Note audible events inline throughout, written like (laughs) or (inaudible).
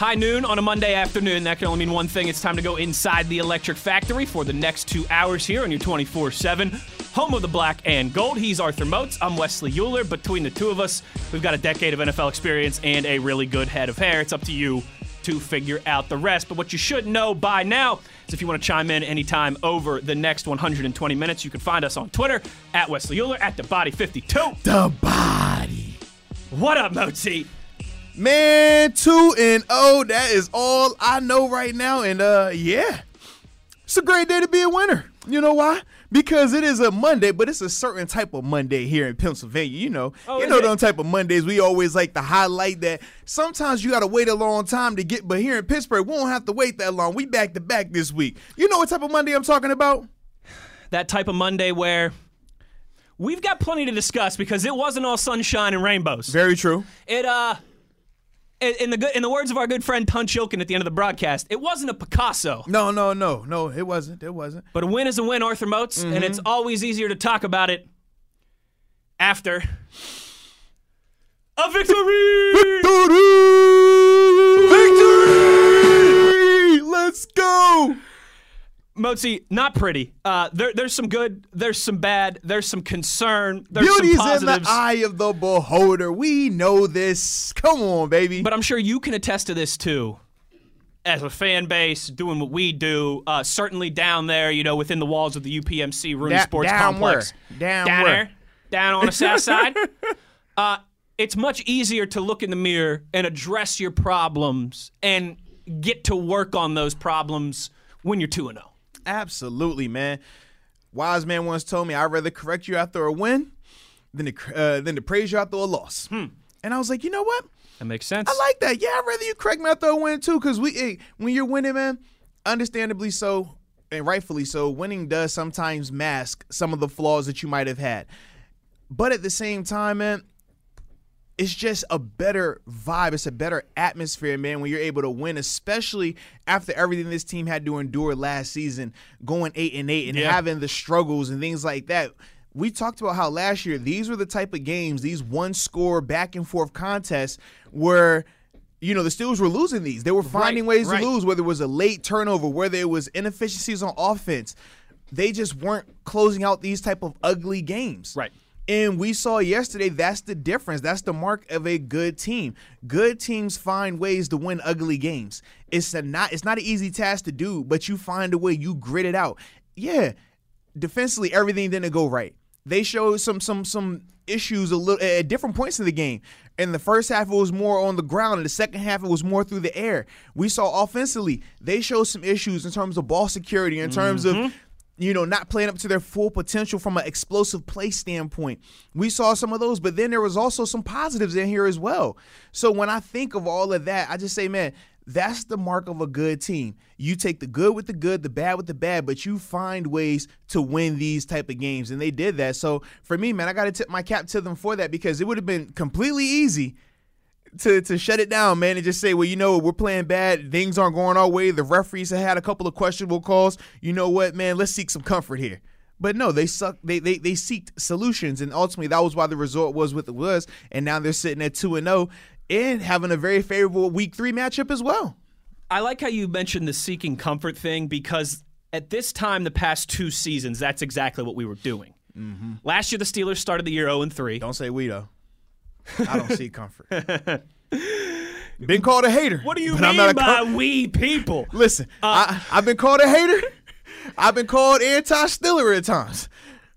High noon on a Monday afternoon. That can only mean one thing. It's time to go inside the electric factory for the next two hours here on your 24 7 home of the black and gold. He's Arthur Moats. I'm Wesley Uhler. Between the two of us, we've got a decade of NFL experience and a really good head of hair. It's up to you to figure out the rest. But what you should know by now is if you want to chime in anytime over the next 120 minutes, you can find us on Twitter at Wesley Uhler at the body 52. The body. What up, Moatsy? Man, 2 and 0, that is all I know right now. And uh yeah. It's a great day to be a winner. You know why? Because it is a Monday, but it's a certain type of Monday here in Pennsylvania. You know, Oh, you know those type of Mondays we always like to highlight that sometimes you gotta wait a long time to get, but here in Pittsburgh, we won't have to wait that long. We back to back this week. You know what type of Monday I'm talking about? that type of Monday where we've got plenty to discuss because it wasn't all sunshine and rainbows. Very true. It uh in in the good in the words of our good friend Tunch Ilkin at the end of the broadcast, it wasn't a Picasso. No, no, no, no, it wasn't. It wasn't. But a win is a win, Arthur Moats, and mm-hmm. it's always easier to talk about it after a victory. Victory! Let's go! Moatsy, not pretty. Uh, there, there's some good, there's some bad, there's some concern, there's Beauty's some in the eye of the beholder. We know this. Come on, baby. But I'm sure you can attest to this too. As a fan base, doing what we do, uh, certainly down there, you know, within the walls of the UPMC Rooney Da- Sports down Complex, where? Down down where? there, down on the south side. (laughs) Uh, it's much easier to look in the mirror and address your problems and get to work on those problems when you're two and oh. zero. Absolutely, man. Wise man once told me I'd rather correct you after a win than to, uh, than to praise you after a loss. Hmm. And I was like, you know what? That makes sense. I like that. Yeah, I'd rather you correct me after a win too, because we hey, when you're winning, man, understandably so and rightfully so, winning does sometimes mask some of the flaws that you might have had. But at the same time, man, it's just a better vibe. It's a better atmosphere, man, when you're able to win, especially after everything this team had to endure last season, going eight and eight and Yeah. having the struggles and things like that. We talked about how last year these were the type of games, these one score back and forth contests where you know the Steelers were losing these. They were finding ways right. to lose, whether it was a late turnover, whether it was inefficiencies on offense. They just weren't closing out these type of ugly games. Right. And we saw yesterday that's the difference. That's the mark of a good team. Good teams find ways to win ugly games. It's a not it's not an easy task to do, but you find a way, you grit it out. Yeah, defensively everything didn't go right. They showed some some some issues a little at different points in the game. In the first half, it was more on the ground. In the second half, it was more through the air. We saw offensively, they showed some issues in terms of ball security, in terms of mm-hmm. You know, not playing up to their full potential from an explosive play standpoint. We saw some of those, but then there was also some positives in here as well. So when I think of all of that, I just say, man, that's the mark of a good team. You take the good with the good, the bad with the bad, but you find ways to win these type of games, and they did that. So for me, man, I got to tip my cap to them for that because it would have been completely easy to to shut it down, man, and just say, well, you know, we're playing bad. Things aren't going our way. The referees have had a couple of questionable calls. You know what, man? Let's seek some comfort here. But no, they suck. They they they seeked solutions, and ultimately that was why the result was what it was. And now they're sitting at two and zero and having a very favorable week three matchup as well. I like how you mentioned the seeking comfort thing because at this time, the past two seasons, that's exactly what we were doing. Mm-hmm. Last year, the Steelers started the year 0 and 3. Don't say we though. I don't seek comfort. (laughs) Been called a hater. What do you mean not a by com- we people? Listen, I, I've been called a hater. I've been called anti-Stiller at times,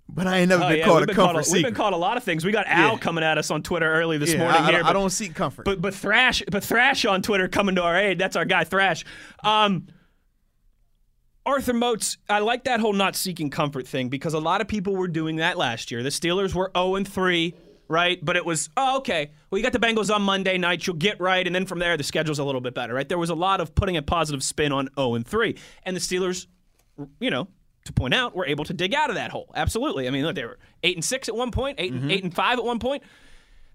but I ain't never Oh, been yeah, called a been comfort called a, seeker. we've been called a lot of things. We got Al Yeah. coming at us on Twitter early this Yeah, morning I, I here. don't- but, I don't seek comfort. but but Thrash, but Thrash on Twitter coming to our aid. That's our guy Thrash. Um, Arthur Moats, I like that whole not seeking comfort thing because a lot of people were doing that last year. The Steelers were 0 and 3, right? But it was, oh, okay. Well, you got the Bengals on Monday night. You'll get right. And then from there, the schedule's a little bit better, right? There was a lot of putting a positive spin on 0 and 3. And the Steelers, you know, to point out, were able to dig out of that hole. Absolutely. I mean, look, they were eight and six at one point, 8 and mm-hmm. eight and five at one point.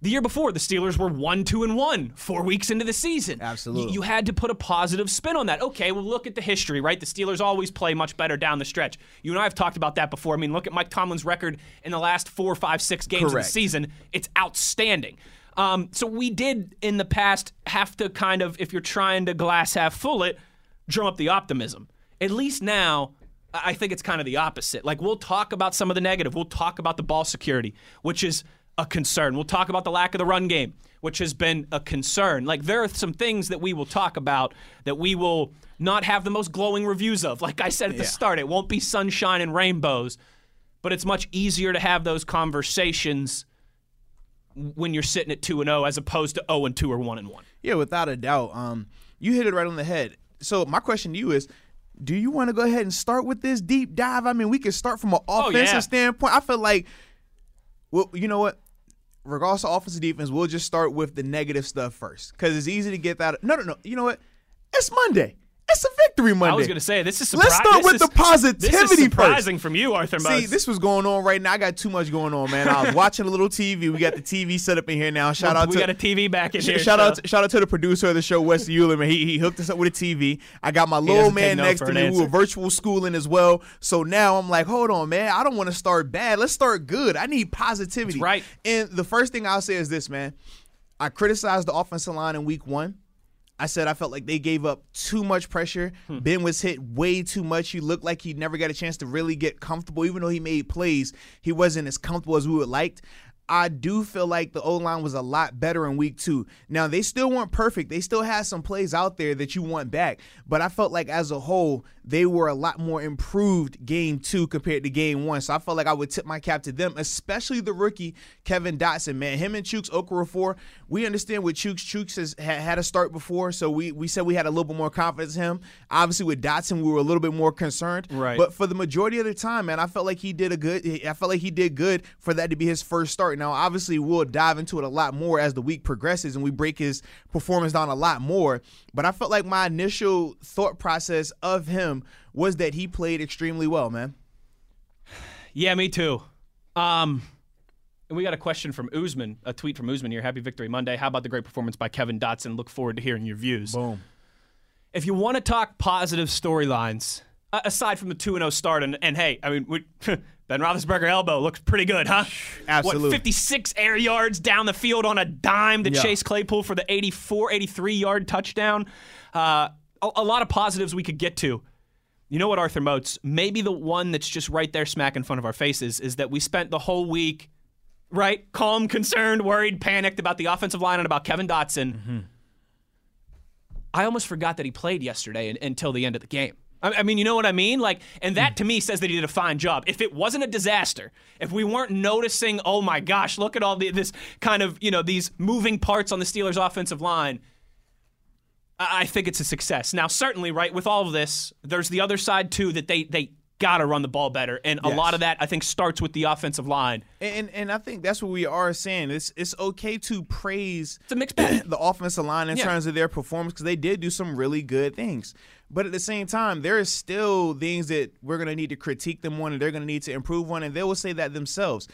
The year before, the Steelers were one, two, and one four weeks into the season. Absolutely. You had to put a positive spin on that. Okay, well, look at the history, right? The Steelers always play much better down the stretch. You and I have talked about that before. I mean, look at Mike Tomlin's record in the last four, five, six games of the season. It's outstanding. Um, so we did in the past have to kind of, if you're trying to glass half full it, drum up the optimism. At least now, I think it's kind of the opposite. Like we'll talk about some of the negative. We'll talk about the ball security, which is a concern. We'll talk about the lack of the run game, which has been a concern. Like there are some things that we will talk about that we will not have the most glowing reviews of. Like I said at the Yeah. start, it won't be sunshine and rainbows, but it's much easier to have those conversations when you're sitting at 2 and 0 as opposed to 0 and 2 or 1 and 1. Yeah, without a doubt. Um, you hit it right on the head. So my question to you is, do you want to go ahead and start with this deep dive? I mean, we can start from an Oh, offensive yeah. standpoint. I feel like, well, you know what? Regardless of offensive defense, we'll just start with the negative stuff first because it's easy to get that. No, no, no. You know what? It's Monday. It's a victory Monday. I was going to say this is Let's start with is- the positivity This is first. surprising from you, Arthur. See, this was going on right now. I got too much going on, man. I was (laughs) watching a little TV. We got the TV set up in here now. Shout out we to got a TV back in here. shout so- out, to, shout out to the producer of the show, Wesley Uhler, man. He, he hooked us up with a TV. I got my little man no next to me. We were virtual schooling as well. So now I'm like, hold on, man. I don't want to start bad. Let's start good. I need positivity. That's right. And the first thing I'll say is this, man. I criticized the offensive line in week one. I said I felt like they gave up too much pressure. Hmm. Ben was hit way too much. He looked like he never got a chance to really get comfortable. Even though he made plays, he wasn't as comfortable as we would liked. I do feel like the O line was a lot better in week two. Now they still weren't perfect. They still had some plays out there that you want back. But I felt like as a whole, they were a lot more improved game two compared to game one. So I felt like I would tip my cap to them, especially the rookie Kevin Dotson. Man, him and Chuks Okorafor. We understand with Chuks. Chuks has had a start before, so we we said we had a little bit more confidence in him. Obviously with Dotson, we were a little bit more concerned. Right. But for the majority of the time, man, I felt like he did a good. I felt like he did good for that to be his first start. Now, obviously, we'll dive into it a lot more as the week progresses and we break his performance down a lot more. But I felt like my initial thought process of him was that he played extremely well, man. Yeah, me too. Um, and we got a question from Usman, a tweet from Usman here. Happy Victory Monday. How about the great performance by Kevin Dotson? Look forward to hearing your views. Boom. If you want to talk positive storylines, aside from the 2 0 start, and, and hey, I mean, we, (laughs) Ben Roethlisberger elbow looks pretty good, huh? Absolutely. What, 56 air yards down the field on a dime to Yeah. Chase Claypool for the 84, 83 yard touchdown. Uh, a, a lot of positives we could get to. You know what, Arthur Moats? Maybe the one that's just right there smack in front of our faces is that we spent the whole week, right, calm, concerned, worried, panicked about the offensive line and about Kevin Dotson. I almost forgot that he played yesterday and, until the end of the game. I, I mean, you know what I mean? Like, and that hmm. to me says that he did a fine job. If it wasn't a disaster, if we weren't noticing, oh my gosh, look at all the, this kind of, you know, these moving parts on the Steelers' offensive line, I, I think it's a success. Now, certainly, right, with all of this, there's the other side too that they they got to run the ball better, and a lot of that I think starts with the offensive line. And and I think that's what we are saying. It's it's okay to praise It's a mixed bag. (clears throat) the offensive line in Yeah. terms of their performance because they did do some really good things. But at the same time, there is still things that we're gonna need to critique them on, and they're gonna need to improve on, and they will say that themselves.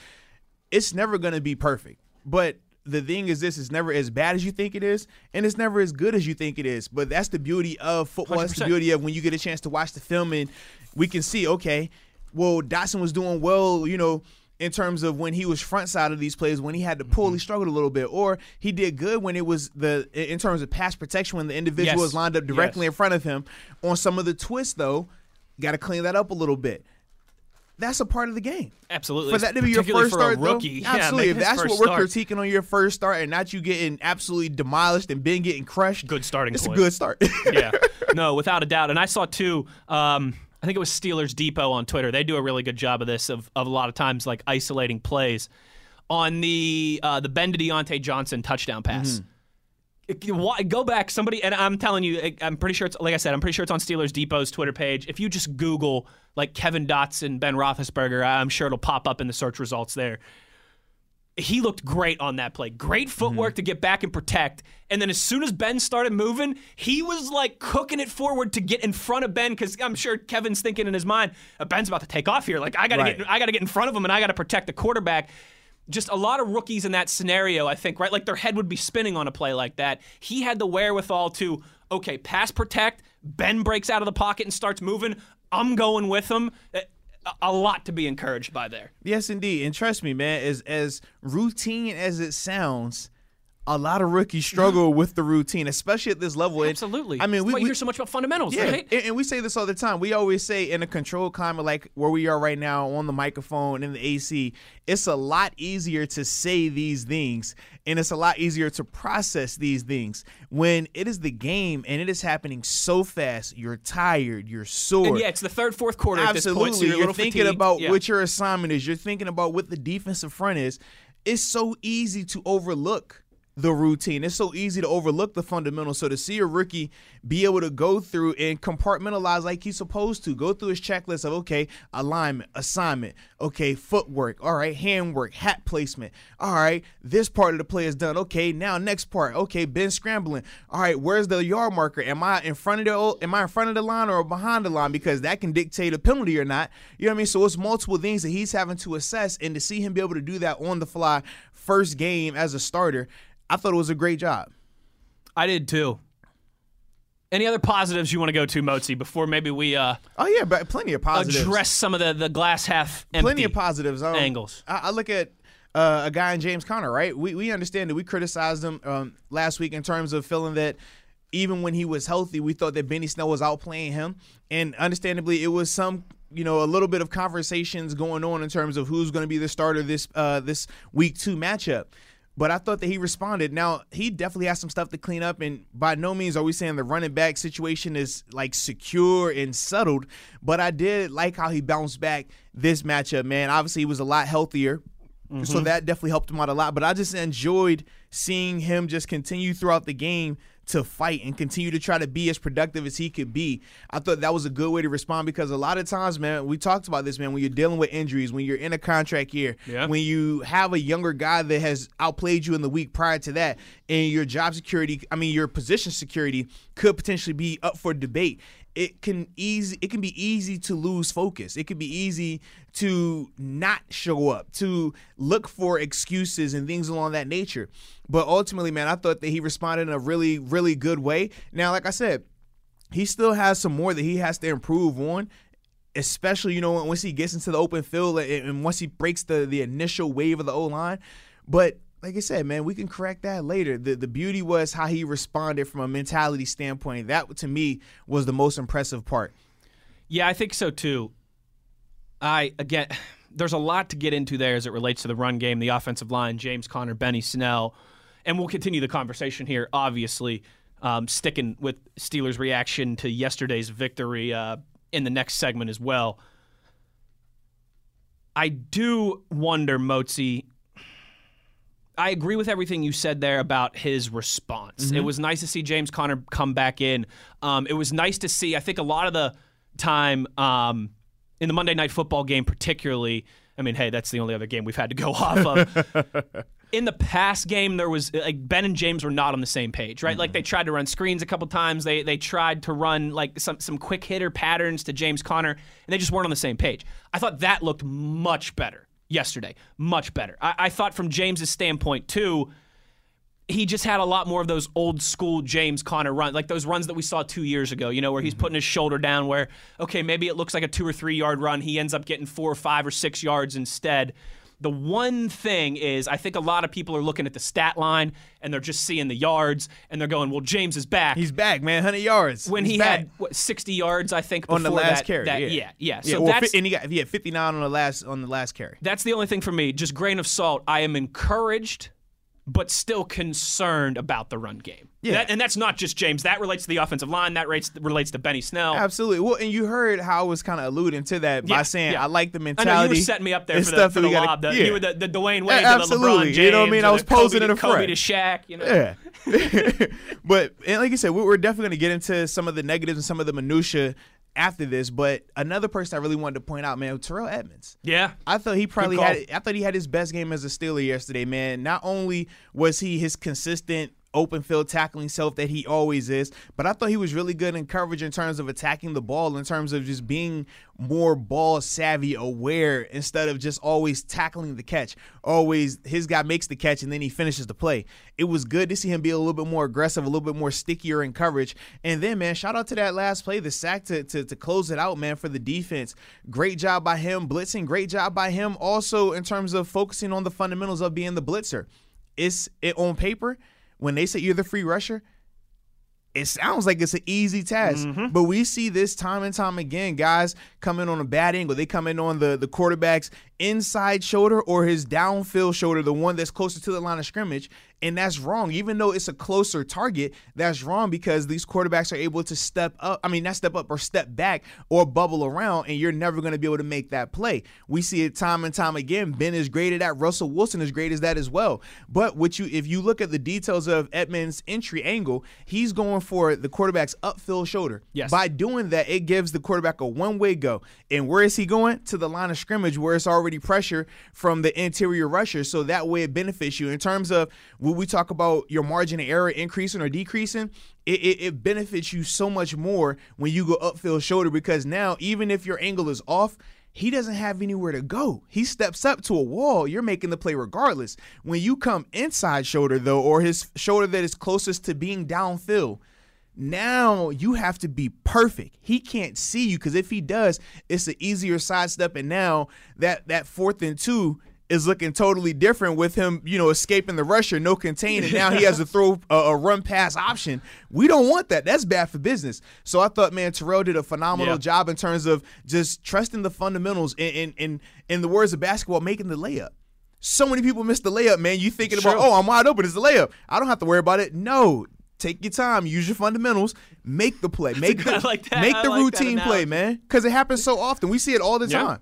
It's never gonna be perfect, but the thing is this is never as bad as you think it is and it's never as good as you think it is but that's the beauty of football that's the beauty of when you get a chance to watch the film and we can see okay well Dotson was doing well you know in terms of when he was front side of these plays when he had to pull he struggled a little bit or he did good when it was the in terms of pass protection when the individual Yes. was lined up directly Yes. in front of him on some of the twists though got to clean that up a little bit that's a part of the game Absolutely, for that to be your first start, though, rookie. Yeah, absolutely. if that's what we're start. critiquing on your first start, and not you getting absolutely demolished and Ben getting crushed, Good starting It's point. a good start. yeah, (laughs) no, without a doubt. And I saw too. Um, I think it was Steelers Depot on Twitter. They do a really good job of this, of, of a lot of times like isolating plays on the uh, the Ben to Diontae Johnson touchdown pass. It- Go back, somebody, and I'm telling you, I'm pretty sure it's like I said, I'm pretty sure it's on Steelers Depot's Twitter page. If you just Google like Kevin Dotson, Ben Roethlisberger, I'm sure it'll pop up in the search results there. He looked great on that play. Great footwork Mm-hmm. to get back and protect. And then as soon as Ben started moving, he was like cooking it forward to get in front of Ben because I'm sure Kevin's thinking in his mind, uh, Ben's about to take off here. Like I gotta Right. get I gotta get in front of him and I gotta protect the quarterback. Just a lot of rookies in that scenario, I think, right? Like their head would be spinning on a play like that. He had the wherewithal to, okay, pass protect. Ben breaks out of the pocket and starts moving. I'm going with him. A- A lot to be encouraged by there. Yes, indeed. And trust me, man, as as routine as it sounds, a lot of rookies struggle with the routine, especially at this level. And, Absolutely. I mean, That's we, why we hear so much about fundamentals, yeah, right? and, and we say this all the time. We always say in a controlled climate like where we are right now on the microphone in the AC, it's a lot easier to say these things and it's a lot easier to process these things when it is the game and it is happening so fast. You're tired, you're sore. And yeah, it's the third, fourth quarter Absolutely. point, so you're, little thinking fatigued. about Yeah. what your assignment is. You're thinking about what the defensive front is. It's so easy to overlook the routine. It's so easy to overlook the fundamentals. So to see a rookie be able to go through and compartmentalize like he's supposed to, go through his checklist of okay, alignment, assignment, okay, footwork, all right, handwork, hat placement. All right, this part of the play is done. Okay, now next part. Okay, Ben scrambling. All right, where's the yard marker? Am I in front of the am I in front of the line or behind the line? Because that can dictate a penalty or not. You know what I mean? So it's multiple things that he's having to assess, and to see him be able to do that on the fly, first game as a starter, I thought it was a great job. I did too. Any other positives you want to go to, Mozi, before maybe we uh, Oh yeah, but plenty of positives. address some of the, the glass half empty plenty of positives. Um, angles? I, I look at uh, a guy in James Conner, right? We we understand that we criticized him um, last week in terms of feeling that even when he was healthy, we thought that Benny Snell was outplaying him, and understandably, it was some. You know, a little bit of conversations going on in terms of who's going to be the starter this uh, this week two matchup. But I thought that he responded. Now he definitely has some stuff to clean up, and by no means are we saying the running back situation is like secure and settled. But I did like how he bounced back this matchup. Man, obviously he was a lot healthier, so mm-hmm. that definitely helped him out a lot. But I just enjoyed seeing him just continue throughout the game to fight and continue to try to be as productive as he could be. I thought that was a good way to respond because a lot of times, man, we talked about this, man, when you're dealing with injuries, when you're in a contract year, Yeah. when you have a younger guy that has outplayed you in the week prior to that, and your job security, I mean, your position security could potentially be up for debate. It can easy it can be easy to lose focus. It can be easy to not show up, to look for excuses and things along that nature. But ultimately, man, I thought that he responded in a really, really good way. Now, like I said, he still has some more that he has to improve on especially you know once he gets into the open field and, once he breaks the the initial wave of the O line. But like I said, man, we can correct that later. The the beauty was how he responded from a mentality standpoint. That to me was the most impressive part. Yeah, I think so too. I again, (sighs) there's a lot to get into there as it relates to the run game, the offensive line, James Conner, Benny Snell, and we'll continue the conversation here. Obviously, um, sticking with Steelers' reaction to yesterday's victory uh, in the next segment as well. I do wonder, Mozi. I agree with everything you said there about his response. It was nice to see James Conner come back in. Um, it was nice to see. I think a lot of the time um, in the Monday Night Football game, particularly. I mean, hey, that's the only other game we've had to go (laughs) off of. (laughs) in the past game, there was like Ben and James were not on the same page, right? Like they tried to run screens a couple times. They they tried to run like some some quick hitter patterns to James Conner, and they just weren't on the same page. I thought that looked much better yesterday, much better. I, I thought from James's standpoint too he just had a lot more of those old school James Conner runs, like those runs that we saw two years ago, you know, where he's mm-hmm. putting his shoulder down, where, okay, maybe it looks like a two or three yard run. He ends up getting four or five or six yards instead. The one thing is, I think a lot of people are looking at the stat line and they're just seeing the yards and they're going, well, James is back. He's back, man, hundred yards. when He's he back. had what, 60 yards, I think, on the before last that, carry, that- yeah, yeah, yeah. yeah. So well, that's and he got he had fifty nine on the last on the last carry. that's the only thing for me. Just grain of salt. I am encouraged, but still concerned about the run game. Yeah. That- and that's not just James. That relates to the offensive line. That relates relates to Benny Snell. Absolutely. Well, and you heard how I was kind of alluding to that by Yeah, saying yeah. I like the I mentality. know you were setting me up there for the, for the gotta- lob. The, yeah. You were the, the Dwyane Wade Yeah, the absolutely. James. You know what I mean? I was Kobe posing to, in the Kobe front. to Shaq. You know? Yeah. (laughs) but and like you said, we- we're definitely going to get into some of the negatives and some of the minutia after this. But another person I really wanted to point out, man, Terrell Edmunds. Yeah. I thought he probably had. I thought he had his best game as a Steeler yesterday, man. Not only was he his consistent open field tackling self that he always is. But I thought he was really good in coverage in terms of attacking the ball, in terms of just being more ball savvy, aware, instead of just always tackling the catch. Always his guy makes the catch and then he finishes the play. It was good to see him be a little bit more aggressive, a little bit more stickier in coverage. And then, man, shout out to that last play, the sack to, to, to close it out, man, for the defense. Great job by him blitzing. Great job by him also in terms of focusing on the fundamentals of being the blitzer. It's it on paper when they say you're the free rusher, it sounds like it's an easy task. Mm-hmm. But we see this time and time again, guys come in on a bad angle. They come in on the, the quarterback's inside shoulder or his downfield shoulder, the one that's closer to the line of scrimmage. And that's wrong. Even though it's a closer target, that's wrong because these quarterbacks are able to step up. I mean, not step up or step back or bubble around, and you're never going to be able to make that play. We see it time and time again. Ben is great at that. Russell Wilson is great as that as well. But what you if you look at the details of Edmunds' entry angle, he's going for the quarterback's upfield shoulder. Yes. By doing that, it gives the quarterback a one-way go. And where is he going? To the line of scrimmage where it's already pressure from the interior rusher. So that way it benefits you. In terms of when we talk about your margin of error increasing or decreasing, it, it, it, benefits you so much more when you go upfield shoulder because now, even if your angle is off, he doesn't have anywhere to go. He steps up to a wall. You're making the play regardless. When you come inside shoulder, though, or his shoulder that is closest to being downfield, now you have to be perfect. He can't see you because if he does, it's an easier sidestep. And now that that fourth and two is looking totally different with him, you know, escaping the rusher, no contain, and now he has to throw a, a, run pass option. We don't want that. That's bad for business. So I thought, man, Terrell did a phenomenal yeah. job in terms of just trusting the fundamentals and in, in, in the words of basketball, making the layup. So many people miss the layup, man. You thinking about, oh, I'm wide open. It's the layup. I don't have to worry about it. No, take your time, use your fundamentals, make the play, (laughs) make the like make the routine play, man, because it happens so often. We see it all the yeah. time.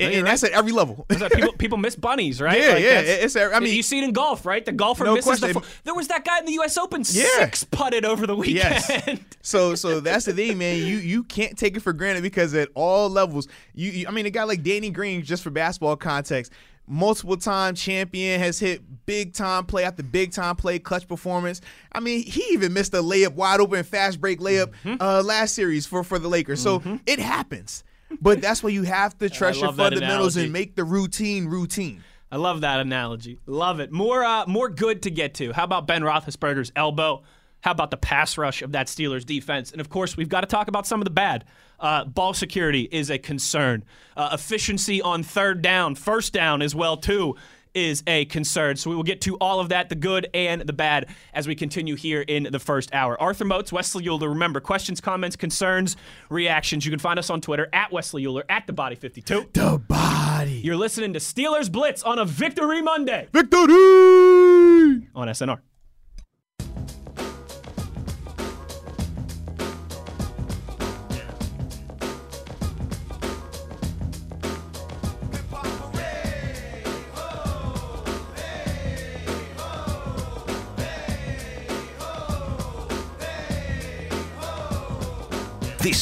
And, and right. that's at every level. people, people miss bunnies, right? Yeah, like yeah. It's, I mean, you see it in golf, right? The golfer no misses question. the. there was that guy in the U.S. Open yeah. six putted over the weekend. Yes. (laughs) So, so that's the thing, man. You you can't take it for granted because at all levels, you, you I mean, a guy like Danny Green, just for basketball context, multiple time champion, has hit big time play after big time play, clutch performance. I mean, he even missed a layup, wide open, fast break layup mm-hmm. uh, last series for, for the Lakers. Mm-hmm. So it happens. But that's why you have to (laughs) trust your fundamentals and make the routine routine. I love that analogy. Love it. More uh, more good to get to. How about Ben Roethlisberger's elbow? How about the pass rush of that Steelers defense? And of course, we've got to talk about some of the bad. Uh, ball security is a concern. Uh, efficiency on third down, first down as well too is a concern. So we will get to all of that, the good and the bad, as we continue here in the first hour. Arthur Moats, Wesley Uhler. Remember, questions, comments, concerns, reactions. You can find us on Twitter at Wesley Uhler, at the Body 52. The Body. You're listening to Steelers Blitz on a Victory Monday. Victory! On SNR.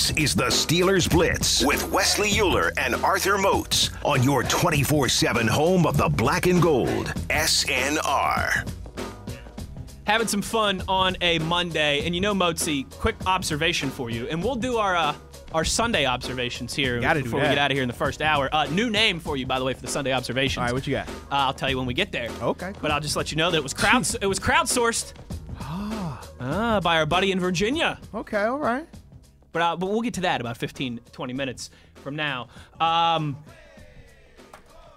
This is the Steelers Blitz with Wesley Uhler and Arthur Moats on your 24 7 home of the black and gold, SNR. Having some fun on a Monday. And you know, Moatsy, quick observation for you. And we'll do our. Uh, our Sunday observations here before we get out of here in the first hour. Uh, new name for you, by the way, for the Sunday observations. All right, what you got? Uh, I'll tell you when we get there. Okay. Cool. But I'll just let you know that it was crowd it was crowdsourced. Ah. ah, by our buddy in Virginia. Okay, all right. But, uh, but we'll get to that about 15, 20 minutes from now. Um,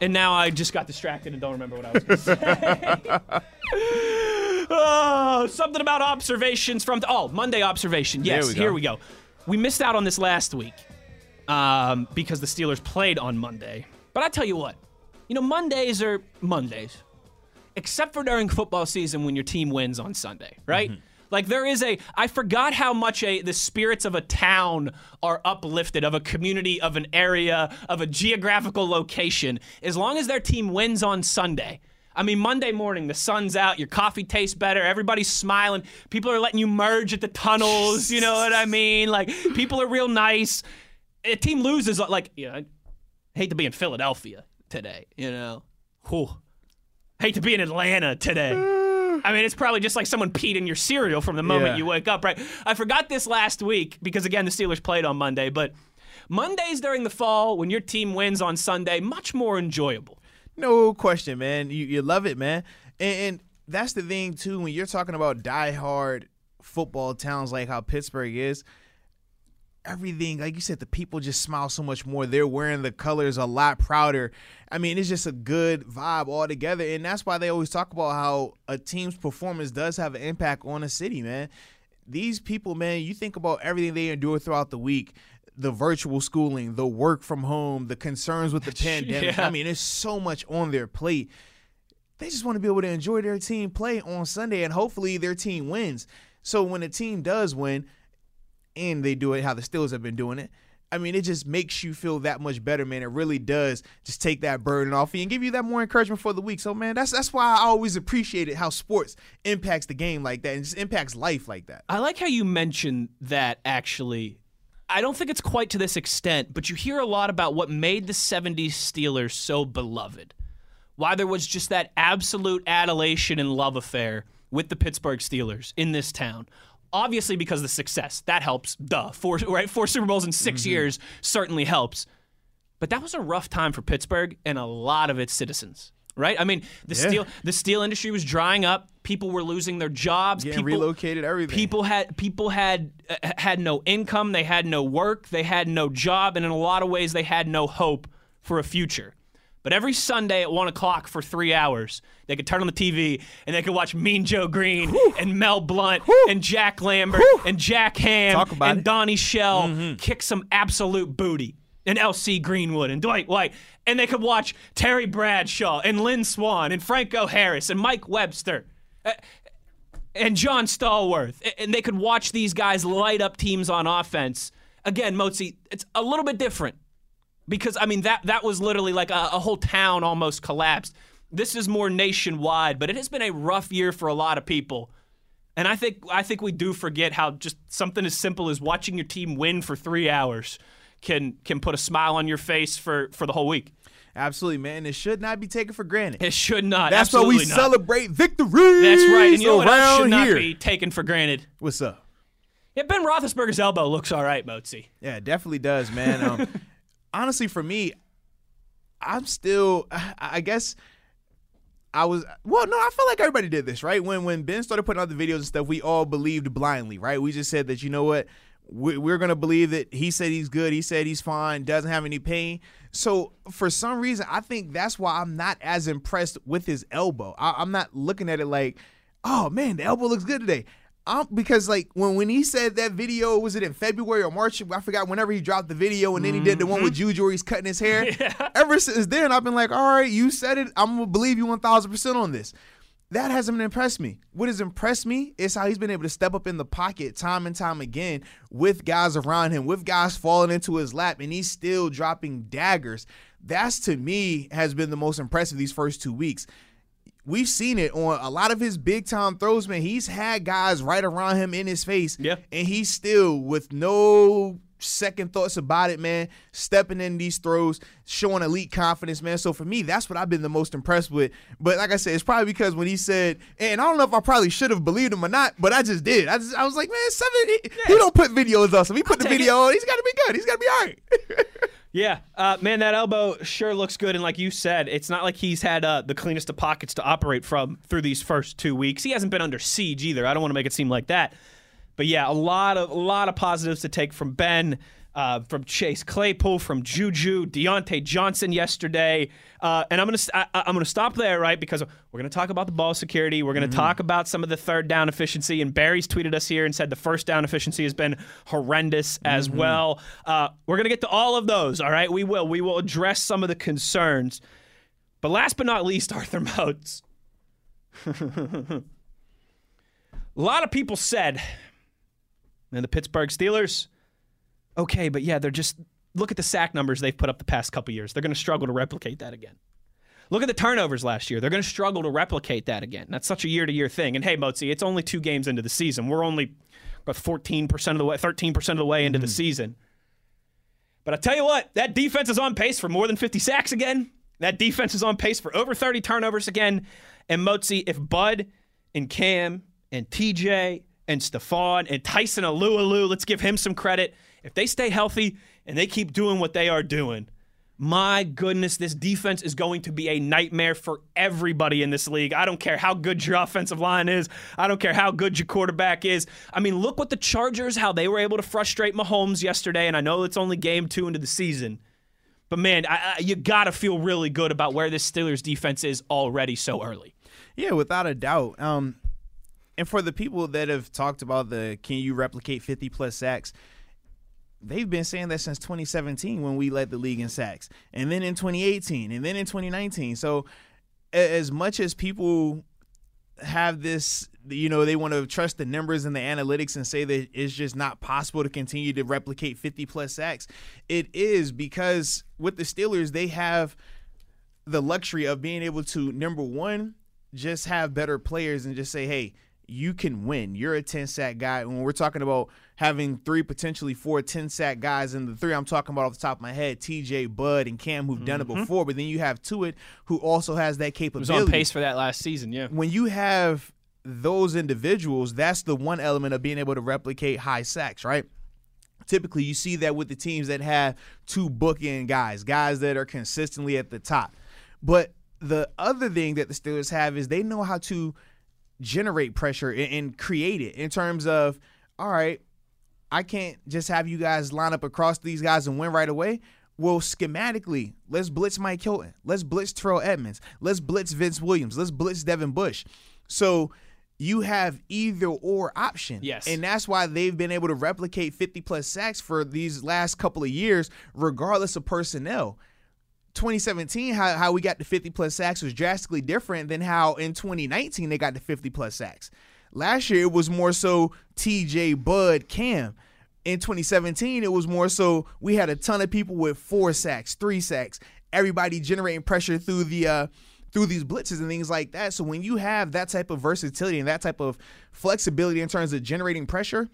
and now I just got distracted and don't remember what I was going to say. (laughs) oh, something about observations from. oh, Monday observation. Yes, we here we go. We missed out on this last week um, because the Steelers played on Monday. But I tell you what, you know, Mondays are Mondays, except for during football season when your team wins on Sunday, right? Mm-hmm. Like there is a I forgot how much a the spirits of a town are uplifted, of a community, of an area, of a geographical location. As long as their team wins on Sunday, I mean, Monday morning, the sun's out, your coffee tastes better, everybody's smiling, people are letting you merge at the tunnels, you know what I mean? Like, people are real nice. A team loses, like, know, I hate to be in Philadelphia today, you know? Whew. Hate to be in Atlanta today. I mean, it's probably just like someone peed in your cereal from the moment Yeah. you wake up, right? I forgot this last week because, again, the Steelers played on Monday, but Mondays during the fall, when your team wins on Sunday, much more enjoyable. No question, man. You you love it, man. And, and that's the thing too. When you're talking about diehard football towns like how Pittsburgh is, everything like you said, the people just smile so much more. They're wearing the colors a lot prouder. I mean, it's just a good vibe altogether, and that's why they always talk about how a team's performance does have an impact on a city, man. These people, man, you think about everything they endure throughout the week. The virtual schooling, the work from home, the concerns with the (laughs) pandemic. Yeah. I mean, there's so much on their plate they just want to be able to enjoy their team play on Sunday and hopefully their team wins. So when a team does win and they do it how the Steelers have been doing it, I mean, it just makes you feel that much better, man. It really does just take that burden off you and give you that more encouragement for the week. So, man, that's that's why I always appreciated how sports impacts the game like that and just impacts life like that. I like how you mentioned that actually. I don't think it's quite to this extent, but you hear a lot about what made the 70s Steelers so beloved. Why there was just that absolute adulation and love affair with the Pittsburgh Steelers in this town. Obviously, because of the success. That helps. Duh. Four, right? Four Super Bowls in 6 years certainly helps. But that was a rough time for Pittsburgh and a lot of its citizens. Right? I mean, the Yeah. steel the steel industry was drying up. People were losing their jobs. Getting people, relocated, everything. People had people had uh, had no income, they had no work, they had no job, and in a lot of ways they had no hope for a future. But every Sunday at one o'clock for three hours, they could turn on the TV and they could watch Mean Joe Greene and Mel Blount and Jack Lambert and Jack Ham and it. Donnie Shell kick some absolute booty. And L.C. Greenwood and Dwight White. And they could watch Terry Bradshaw and Lynn Swann and Franco Harris and Mike Webster uh, and John Stallworth, and they could watch these guys light up teams on offense. Again, Mozi, it's a little bit different because I mean that that was literally like a, a whole town almost collapsed. This is more nationwide, but it has been a rough year for a lot of people. And I think I think we do forget how just something as simple as watching your team win for three hours can can put a smile on your face for for the whole week. Absolutely, man. It should not be taken for granted. It should not. That's why we not. celebrate victories That's right. And you know what else should not here. be taken for granted? What's up? Yeah, Ben Roethlisberger's elbow looks all right, Mozi. Yeah, it definitely does, man. Um, (laughs) honestly, for me, I'm still, I guess, I was. Well, no, I feel like everybody did this, right? When when Ben started putting out the videos and stuff, we all believed blindly, right? We just said that you know what, we, we're gonna believe that he said he's good, he said he's fine, doesn't have any pain. So for some reason, I think that's why I'm not as impressed with his elbow. I, I'm not looking at it like, oh man, the elbow looks good today. Um, because like when when he said that video, was it in February or March? I forgot. Whenever he dropped the video, and then he did the one with Juju where he's cutting his hair. (laughs) Ever since then, I've been like, all right, you said it. I'm gonna believe you one thousand percent on this. That hasn't impressed me. What has impressed me is how he's been able to step up in the pocket time and time again with guys around him, with guys falling into his lap, and he's still dropping daggers. That's to me has been the most impressive these first two weeks we've seen it on a lot of his big time throws, man. He's had guys right around him in his face. Yeah. And he's still with no second thoughts about it, man, stepping in these throws, showing elite confidence, man. So for me, that's what I've been the most impressed with. But like I said, it's probably because when he said, and I don't know if I probably should have believed him or not, but I just did. I just I was like, man, seven he, he don't put videos up. So he put the take video on, he's gotta be good. He's gotta be all right. (laughs) Yeah, uh, man, that elbow sure looks good. And like you said, it's not like he's had uh, the cleanest of pockets to operate from through these first two weeks. He hasn't been under siege either. I don't want to make it seem like that. But yeah, a lot of a lot of positives to take from Ben, uh, from Chase Claypool, from Juju, Diontae Johnson yesterday. Uh, and I'm gonna I, I'm gonna stop there, right? Because we're gonna talk about the ball security. We're gonna talk about some of the third down efficiency. And Barry's tweeted us here and said the first down efficiency has been horrendous as well. Uh, we're gonna get to all of those. All right, we will. We will address some of the concerns. But last but not least, (laughs) Arthur Moats. a lot of people said, and the Pittsburgh Steelers, okay, but yeah, they're just look at the sack numbers they've put up the past couple years. They're going to struggle to replicate that again. Look at the turnovers last year. They're going to struggle to replicate that again. That's such a year to year thing. And hey, Moatsy, it's only two games into the season. We're only about 14% of the way, 13% of the way into the mm-hmm. season. But I tell you what, that defense is on pace for more than 50 sacks again. That defense is on pace for over 30 turnovers again. And Moatsy, if Bud and Cam and TJ and Stephon and Tyson Alualu, let's give him some credit. If they stay healthy and they keep doing what they are doing, my goodness, this defense is going to be a nightmare for everybody in this league. I don't care how good your offensive line is. I don't care how good your quarterback is. I mean, look what the Chargers, how they were able to frustrate Mahomes yesterday. And I know it's only game two into the season. But man, I, I, you got to feel really good about where this Steelers defense is already so early. Yeah, without a doubt. Um, and for the people that have talked about the can you replicate 50 plus sacks, they've been saying that since 2017 when we led the league in sacks, and then in 2018, and then in 2019. So, as much as people have this, you know, they want to trust the numbers and the analytics and say that it's just not possible to continue to replicate 50 plus sacks, it is because with the Steelers, they have the luxury of being able to, number one, just have better players and just say, hey, you can win. You're a 10 sack guy. When we're talking about having three, potentially four 10 sack guys, and the three I'm talking about off the top of my head, TJ, Bud, and Cam, who've mm-hmm. done it mm-hmm. before, but then you have Tuitt, who also has that capability. was on pace for that last season, yeah. When you have those individuals, that's the one element of being able to replicate high sacks, right? Typically, you see that with the teams that have two bookend guys, guys that are consistently at the top. But the other thing that the Steelers have is they know how to – generate pressure and, and create it in terms of, all right, I can't just have you guys line up across these guys and win right away. Well, schematically, let's blitz Mike Hilton. Let's blitz Terrell Edmunds. Let's blitz Vince Williams. Let's blitz Devin Bush. So you have either or option. Yes. And that's why they've been able to replicate 50 plus sacks for these last couple of years, regardless of personnel. 2017, how, how we got to 50 plus sacks was drastically different than how in 2019 they got to 50 plus sacks. Last year it was more so TJ, Bud, Cam. In 2017, it was more so we had a ton of people with four sacks, three sacks, everybody generating pressure through the uh, through these blitzes and things like that. So when you have that type of versatility and that type of flexibility in terms of generating pressure,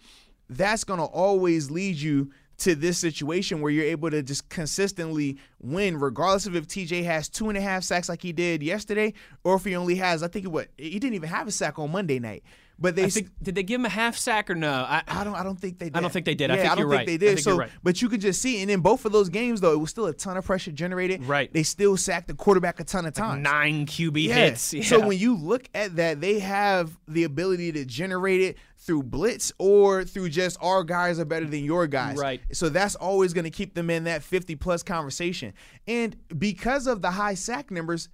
that's going to always lead you to this situation where you're able to just consistently win, regardless of if TJ has two and a half sacks like he did yesterday, or if he only has, I think what he didn't even have a sack on Monday night. But they think, did they give him a half sack or no? I, I don't I don't think they did. I don't think they did. Yeah, I, think I don't think right. they did. so, right. but you could just see, and in both of those games though, it was still a ton of pressure generated. Right. They still sacked the quarterback a ton of times. Like nine QB yeah. hits. Yeah. So when you look at that, they have the ability to generate it through blitz or through just our guys are better than your guys. Right. So that's always going to keep them in that 50 plus conversation. And because of the high sack numbers,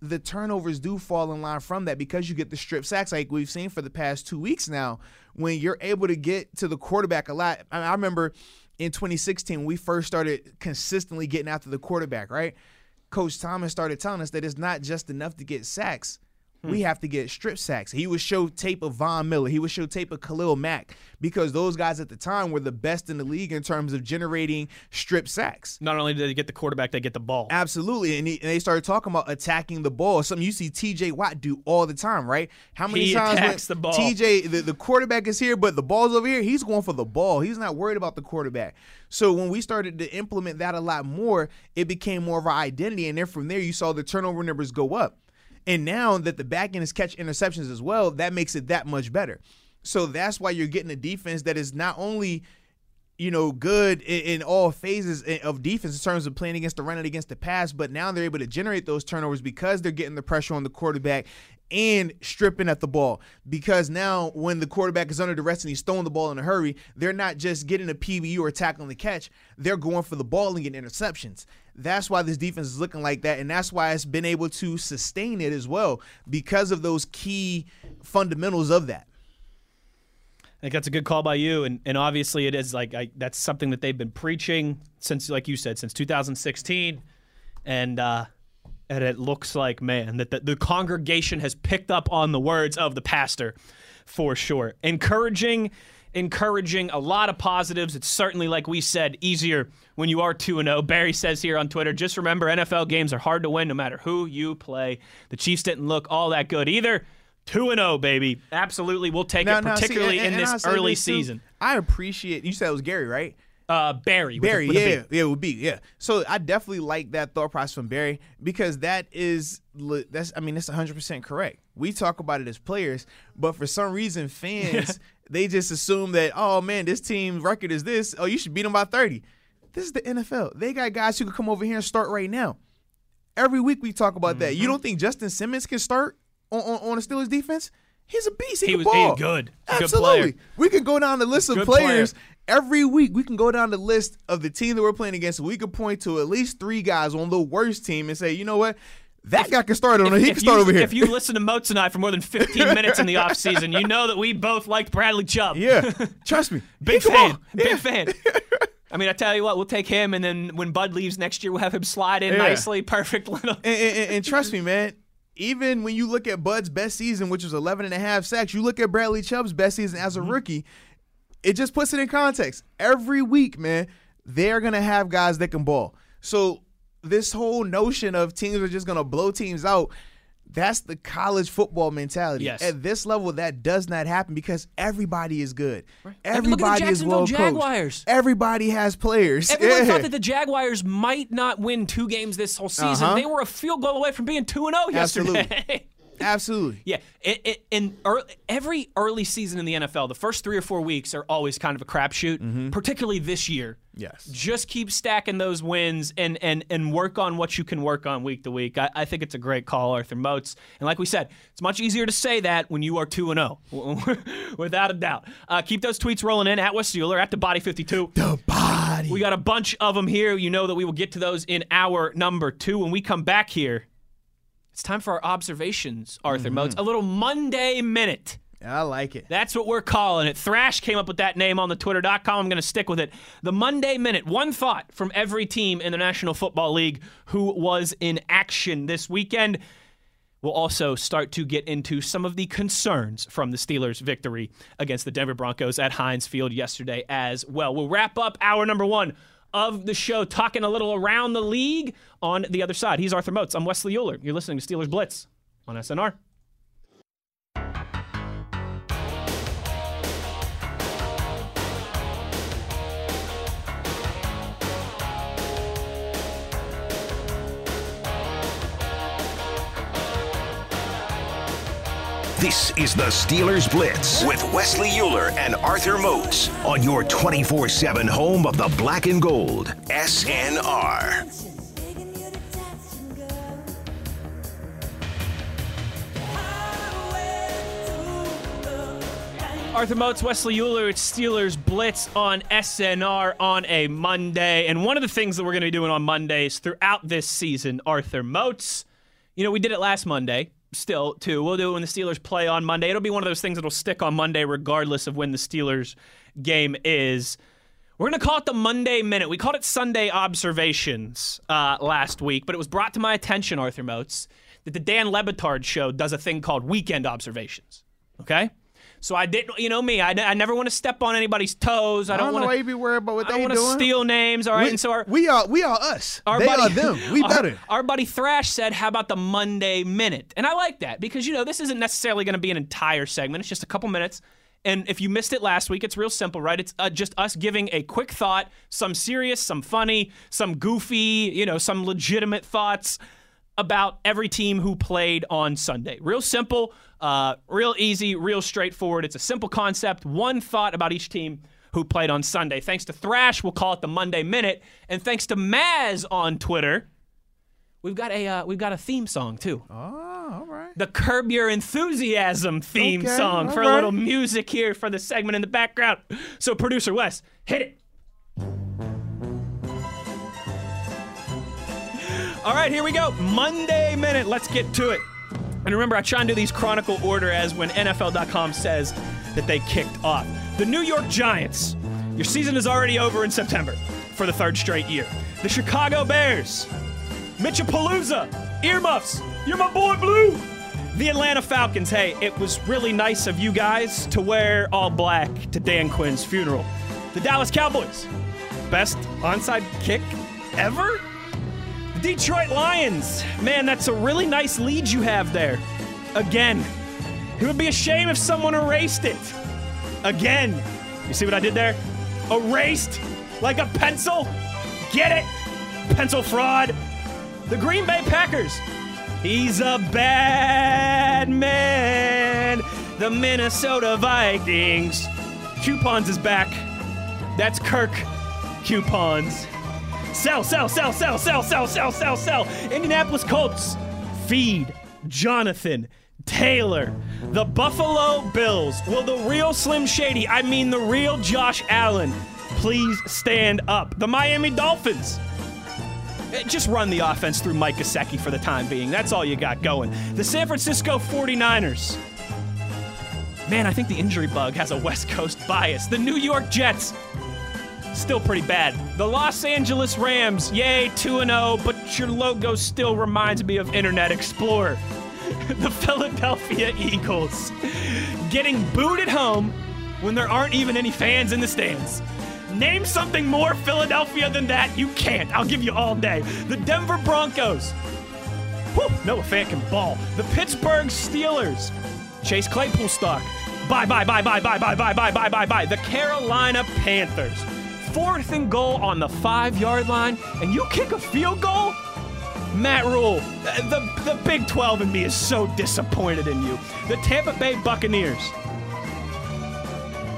the turnovers do fall in line from that because you get the strip sacks like we've seen for the past two weeks now. When you're able to get to the quarterback a lot, I, mean, I remember in 2016 we first started consistently getting after the quarterback. Right, Coach Thomas started telling us that it's not just enough to get sacks we hmm. have to get strip sacks. He would show tape of Von Miller. He would show tape of Khalil Mack because those guys at the time were the best in the league in terms of generating strip sacks. Not only did they get the quarterback, they get the ball. Absolutely. And, he, and they started talking about attacking the ball. Something you see TJ Watt do all the time, right? How many he times attacks the ball. TJ, the, the quarterback is here, but the ball's over here, he's going for the ball. He's not worried about the quarterback. So when we started to implement that a lot more, it became more of our identity. And then from there, you saw the turnover numbers go up. And now that the back end is catch interceptions as well, that makes it that much better. So that's why you're getting a defense that is not only you know, good in, in, all phases of defense in terms of playing against the run and against the pass, but now they're able to generate those turnovers because they're getting the pressure on the quarterback and stripping at the ball. Because now when the quarterback is under duress and he's throwing the ball in a hurry, they're not just getting a PBU or tackling the catch, they're going for the ball and getting interceptions. That's why this defense is looking like that, and that's why it's been able to sustain it as well because of those key fundamentals of that. I think that's a good call by you, and and obviously it is like I, that's something that they've been preaching since, like you said, since 2016, and uh, and it looks like man that the, the congregation has picked up on the words of the pastor, for sure. Encouraging encouraging, a lot of positives. It's certainly, like we said, easier when you are 2 0. Barry says here on Twitter just remember, NFL games are hard to win no matter who you play. The Chiefs didn't look all that good either. 2 0, baby. Absolutely. We'll take Now- it, now, see, particularly and- in this early this, season. I appreciate you said it was Gary, right? Uh, Barry. with Barry, with a B. yeah, yeah, it would be, yeah. So I definitely like that thought process from Barry because that is that's I mean that's 100 percent correct. We talk about it as players, but for some reason (laughs) fans they just assume that oh man this team's record is this oh you should beat them by 30. This is the NFL. They got guys who can come over here and start right now. Every week we talk about that. Mm-hmm. You don't think Justin Simmons can start on on, on the Steelers defense? He's a beast. He, He can was- ball. good. Good Absolutely. player. We can go down the list of Good players player. Every week. We can go down the list of the team that we're playing against. We could point to at least three guys on the worst team and say, you know what, that guy can start on. He can start you, over here. If you listen to Moats and I for more than 15 (laughs) minutes in the offseason, you know that we both liked Bradley Chubb. yeah, (laughs) trust me, Big fan. Big Yeah. fan. I mean, I tell you what, we'll take him, and then when Bud leaves next year, we'll have him slide in Yeah. nicely. Perfect little. And, and- and- and trust me, man. Even when you look at Bud's best season, which was 11 and a half sacks, you look at Bradley Chubb's best season as a Mm-hmm. rookie, it just puts it in context. Every week, man, they're going to have guys that can ball. So this whole notion of teams are just going to blow teams out, that's the college football mentality. Yes. At this level, that does not happen because everybody is good. Like, look at the Everybody is well Jaguars. coached. Everybody has players. Everyone Yeah. thought that the Jaguars might not win two games this whole season. Uh-huh. They were a field goal away from being 2 0 yesterday. (laughs) Absolutely. Yeah, it, it, in ear every early season in the NFL, the first three or four weeks are always kind of a crapshoot, particularly this year. Yes. Just keep stacking those wins and and and work on what you can work on week to week. I, I think it's a great call, Arthur Moats. And like we said, it's much easier to say that when you are 2 and 0, (laughs) without a doubt. Uh, keep those tweets rolling in at Wes Uhler, at the body 52. The body. We got a bunch of them here. You know that we will get to those in hour number two. When we come back here, it's time for our observations, Arthur mm-hmm. Moats. A little Monday Minute. I like it. That's what we're calling it. Thrash came up with that name on the twitter.com. I'm going to stick with it. The Monday Minute. One thought from every team in the National Football League who was in action this weekend. We'll also start to get into some of the concerns from the Steelers' victory against the Denver Broncos at Heinz Field yesterday as well. We'll wrap up hour number one of the show talking a little around the league on the other side. He's Arthur Moats. I'm Wesley Uhler. You're listening to Steelers Blitz on SNR. This is the Steelers Blitz with Wesley Uhler and Arthur Moats on your 24 7 home of the black and gold. SNR. Arthur Moats, Wesley Uhler, it's Steelers Blitz on SNR on a Monday. And one of the things that we're going to be doing on Mondays throughout this season, Arthur Moats, you know, we did it last Monday, still, too. We'll do it when the Steelers play on Monday. It'll be one of those things that'll stick on Monday regardless of when the Steelers game is. We're going to call it the Monday Minute. We called it Sunday Observations uh, last week, but it was brought to my attention, Arthur Moats, that the Dan Le Batard show does a thing called Weekend Observations. Okay? So I didn't, you know me, I, I never want to step on anybody's toes. I I don't, want to. be worried about what I they want to steal names, all right? we, and so our, we are we are us. our they buddy, are them. We (laughs) our- better. Our buddy Thrash said, "How about the Monday Minute?" And I like that because you know this isn't necessarily going to be an entire segment. It's just a couple minutes. And if you missed it last week, it's real simple, right? It's uh, just us giving a quick thought, some serious, some funny, some goofy, you know, some legitimate thoughts about every team who played on Sunday. Real simple, uh, real easy, real straightforward. It's a simple concept. One thought about each team who played on Sunday. Thanks to Thrash, we'll call it the Monday Minute, and thanks to Maz on Twitter, we've got a uh, we've got a theme song too. oh, all right. The Curb Your Enthusiasm theme Okay, song for a little music here for the segment in the background. So, producer Wes, hit it. All right, here we go. Monday Minute. Let's get to it. And remember, I try and do these chronicle order as when NFL.com says that they kicked off. The New York Giants. Your season is already over in September for the third straight year. The Chicago Bears. Mitchapalooza. Earmuffs. You're my boy, Blue. The Atlanta Falcons, hey, it was really nice of you guys to wear all black to Dan Quinn's funeral. The Dallas Cowboys, best onside kick ever? Detroit Lions, man, that's a really nice lead you have there. Again, it would be a shame if someone erased it. Again. You see what I did there? Erased like a pencil? Get it? Pencil fraud. The Green Bay Packers, He's a bad man. The Minnesota Vikings. Coupons is back. That's Kirk Coupons. Sell, sell, sell, sell, sell, sell, sell, sell, sell. Indianapolis Colts. Feed Jonathan Taylor. The Buffalo Bills. Will the real Slim Shady, I mean the real Josh Allen, please stand up? The Miami Dolphins. Eh, just run the offense through Mike Gesicki for the time being. That's all you got going. The San Francisco 49ers. Man, I think the injury bug has a West Coast bias. The New York Jets. Still pretty bad. The Los Angeles Rams. Yay, 2 0, but your logo still reminds me of Internet Explorer. (laughs) the Philadelphia Eagles. Getting booed at home when there aren't even any fans in the stands. Name something more Philadelphia than that. You can't. I'll give you all day. The Denver Broncos. Whew, Noah Fant can ball. The Pittsburgh Steelers. Chase Claypool stock. Bye, bye, bye, bye, bye, bye, bye, bye, bye, bye, bye. The Carolina Panthers. Fourth and goal on the five yard line, and you kick a field goal? Matt Rhule, the, the Big 12 in me is so disappointed in you. The Tampa Bay Buccaneers.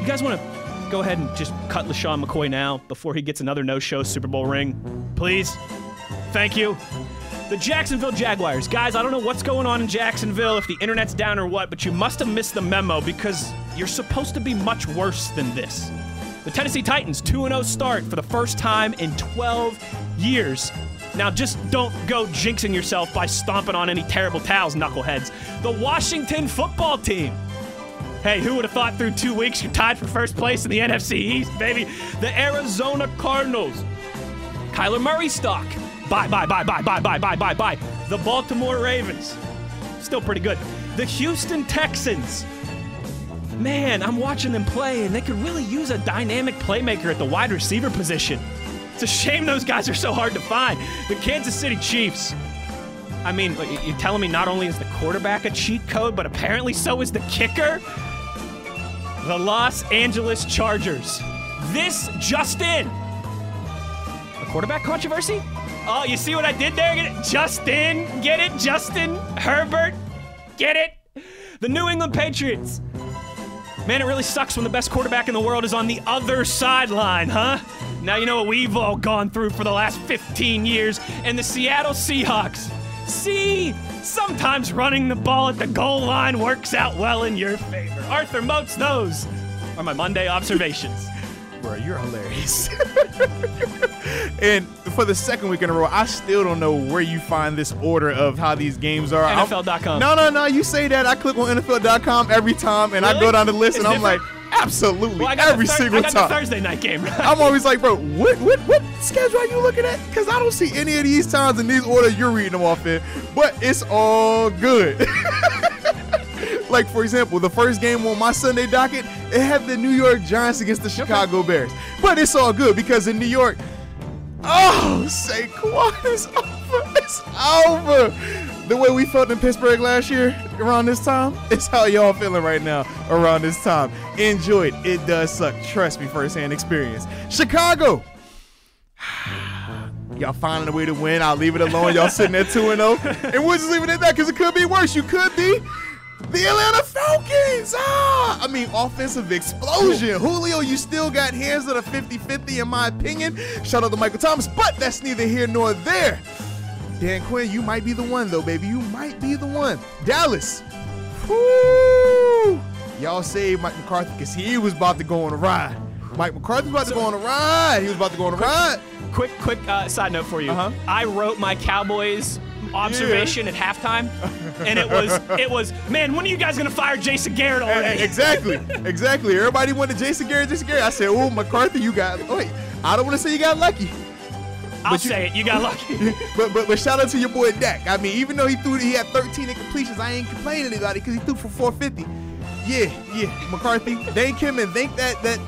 You guys want to go ahead and just cut LeSean McCoy now before he gets another no show Super Bowl ring? Please? Thank you. The Jacksonville Jaguars. Guys, I don't know what's going on in Jacksonville, if the internet's down or what, but you must have missed the memo because you're supposed to be much worse than this. The Tennessee Titans, 2 0 start for the first time in 12 years. Now, just don't go jinxing yourself by stomping on any terrible towels, knuckleheads. The Washington football team, Hey, who would have thought through two weeks you're tied for first place in the NFC East, baby? The Arizona Cardinals. Kyler Murray stock. Bye, bye, bye, bye, bye, bye, bye, bye, bye. The Baltimore Ravens. Still pretty good. The Houston Texans. Man, I'm watching them play, and they could really use a dynamic playmaker at the wide receiver position. It's a shame those guys are so hard to find. The Kansas City Chiefs. I mean, you're telling me not only is the quarterback a cheat code, but apparently so is the kicker? the Los Angeles Chargers. This just in. A quarterback controversy? Oh, you see what I did there? Get it? Justin, get it? Justin Herbert, get it? The New England Patriots. Man, it really sucks when the best quarterback in the world is on the other sideline, huh? Now you know what we've all gone through for the last 15 years. And the Seattle Seahawks. See, sometimes running the ball at the goal line works out well in your favor. Arthur Moats, those are my Monday observations. Bro, you're hilarious. (laughs) and for the second week in a row, I still don't know where you find this order of how these games are. NFL.com. No, no, no. You say that. I click on NFL.com every time, and really? I go down the list, it's and I'm like, Absolutely, well, every thir- single I got time. The Thursday night game. I'm always like, bro, what what what schedule are you looking at? Because I don't see any of these times in these orders you're reading them off in. But it's all good. (laughs) like for example, the first game on my Sunday docket, it had the New York Giants against the Chicago okay. Bears. But it's all good because in New York, oh, Saquon is (laughs) over. It's over the way we felt in Pittsburgh last year around this time, it's how y'all feeling right now around this time. Enjoy it. It does suck. Trust me, firsthand experience. Chicago. (sighs) Y'all finding a way to win. I'll leave it alone. Y'all sitting at (laughs) 2 0. And oh. we'll just leave it at that because it could be worse. You could be the Atlanta Falcons. Ah, I mean, offensive explosion. Julio, you still got hands that are 50 50, in my opinion. Shout out to Michael Thomas, but that's neither here nor there. Dan Quinn, you might be the one though, baby. You might be the one. Dallas. Woo! Y'all saved Mike McCarthy because he was about to go on a ride. Mike McCarthy was about to go on a ride. He was about to go on a ride. Quick, quick uh, side note for you. Uh-huh. I wrote my Cowboys observation yeah. at halftime, and it was it was man, when are you guys gonna fire Jason Garrett already? Eh, eh, exactly, exactly. Everybody wanted Jason Garrett, Jason Garrett. I said, oh McCarthy, you got. Wait, I don't want to say you got lucky. I'll you- say it. You got lucky. (laughs) but, but but shout out to your boy Dak. I mean, even though he threw, he had 13 incompletions. I ain't complaining about it because he threw for 450. Yeah, yeah. McCarthy, thank him and thank that that.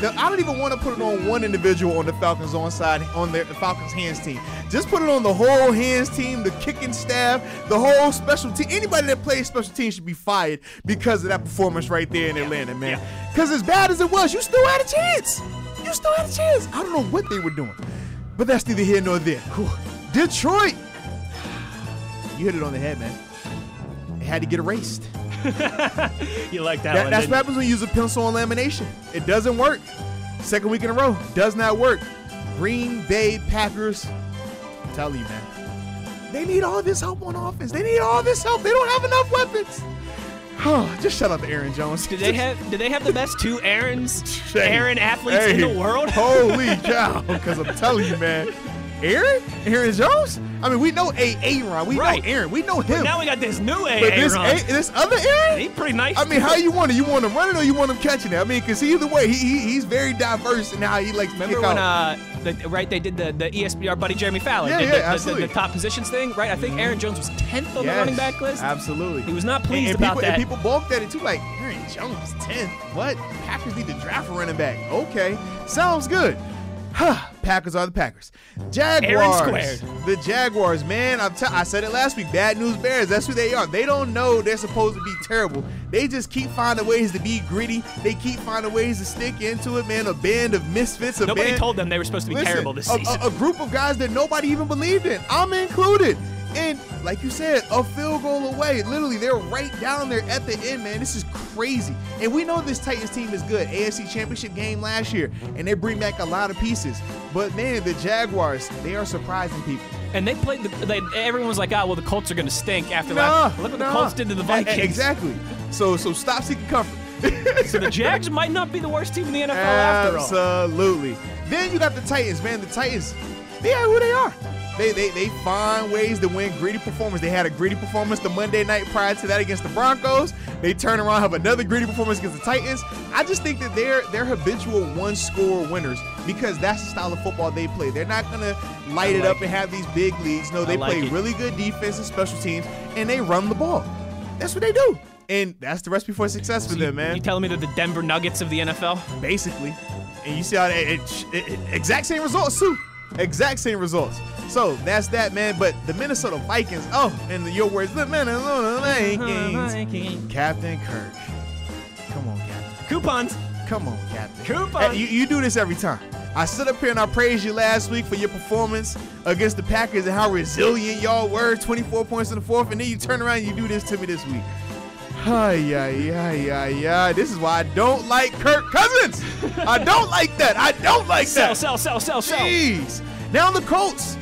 The- I don't even want to put it on one individual on the Falcons on side on their the Falcons hands team. Just put it on the whole hands team, the kicking staff, the whole special team. Anybody that plays special team should be fired because of that performance right there in Atlanta, man. Because as bad as it was, you still had a chance. You still had a chance. I don't know what they were doing, but that's neither here nor there. Whew. Detroit. (sighs) You hit it on the head, man. It had to get erased. (laughs) you like that, That- one? that's didn't what happens when you use a pencil on lamination. It doesn't work. Second week in a row, does not work. Green Bay Packers. I'm telling you, man. They need all this help on offense. They need all this help. They don't have enough weapons. Just shut up, Aaron Jones. Do they have do they have the best two Aarons Aaron athletes in the world? Holy (laughs) cow! Because I'm telling you, man. Aaron? Aaron Jones? I mean, we know A. Aaron. We Right. know Aaron. We know him. now we got this new A. but this, Aaron. A, this other Aaron? He pretty nice. I mean, how you want it? You want him running or you want him catching it? I mean, because either way, he, he he's very diverse in how he likes to Remember kick when out. uh, the, right they did the the ESPN our buddy Jeremy Fowler Yeah, did yeah, the, the- the, absolutely. the top positions thing, right? I think Aaron Jones was tenth on the running back list. Absolutely. He was not And- pleased and, about people, that. And people balked at it too, like Aaron Jones, 10th. What? Packers need to draft a running back. Okay, sounds good. Packers are the Packers. Jaguars. squared. The Jaguars, man. I'm t- I said it last week. Bad news bears. That's who they are. They don't know they're supposed to be terrible. They just keep finding ways to be gritty. They keep finding ways to stick into it, man. A band of misfits. A Nobody band, told them they were supposed to be Listen, terrible this a- season. A, a group of guys that nobody even believed in. I'm included. And like you said, a field goal away. Literally, they're right down there at the end, man. This is crazy. And we know this Titans team is good. AFC Championship game last year, and they bring back a lot of pieces. But man, the Jaguars, they are surprising people. and they played. The, they, everyone was like, "Oh, well, the Colts are going to stink after Nah, that." Look what nah. the Colts did to the Vikings. Exactly. So so stop seeking comfort. So the Jags might not be the worst team in the NFL after all. Absolutely. Then you got the Titans, man. The Titans, they are who they are. They, they, they find ways to win gritty performance. They had a gritty performance the Monday night prior to that against the Broncos. They turn around, have another gritty performance against the Titans. I just think that they're they're habitual one score winners because that's the style of football they play. They're not gonna light I it like up and have these big leads. No, they like play it. really good defense and special teams, and they run the ball. That's what they do. And that's the recipe for success for So you, them, man you telling me they're the Denver Nuggets of the NFL? basically. And you see how they, it, it, it- exact same results too. Exact same results. So that's that, man. But the Minnesota Vikings, oh, in your words, the Minnesota Vikings. Captain Kirk. Come on, Captain. Coupons. Come on, Captain. Coupons. Hey, you, you do this every time. I stood up here and I praised you last week for your performance against the Packers and how resilient y'all were. 24 points in the fourth, and then you turn around and you do this to me this week. Hi, yeah, yeah, yeah, yeah. This is why I don't like Kirk Cousins. I don't like that. I don't like Sell, that. sell, sell, sell, sell. Sell! Jeez. Now the Colts.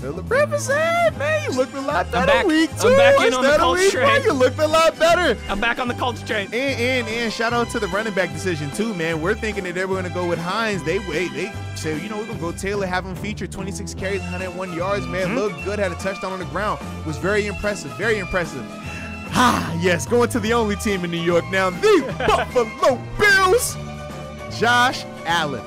Philip Rivers man, you looked a lot better back- week I'm two. back in on the Colts week train. one. You looked a lot better. I'm back on the Colts train. And, and and shout out to the running back decision too, man. We're thinking that they were gonna go with Hines. They wait, they say, you know, we're gonna go Taylor, have him feature 26 carries, 101 yards, man. Mm-hmm. Looked good, had a touchdown on the ground. Was very impressive, very impressive. Ah, yes, going to the only team in New York now, the Buffalo Bills. Josh Allen.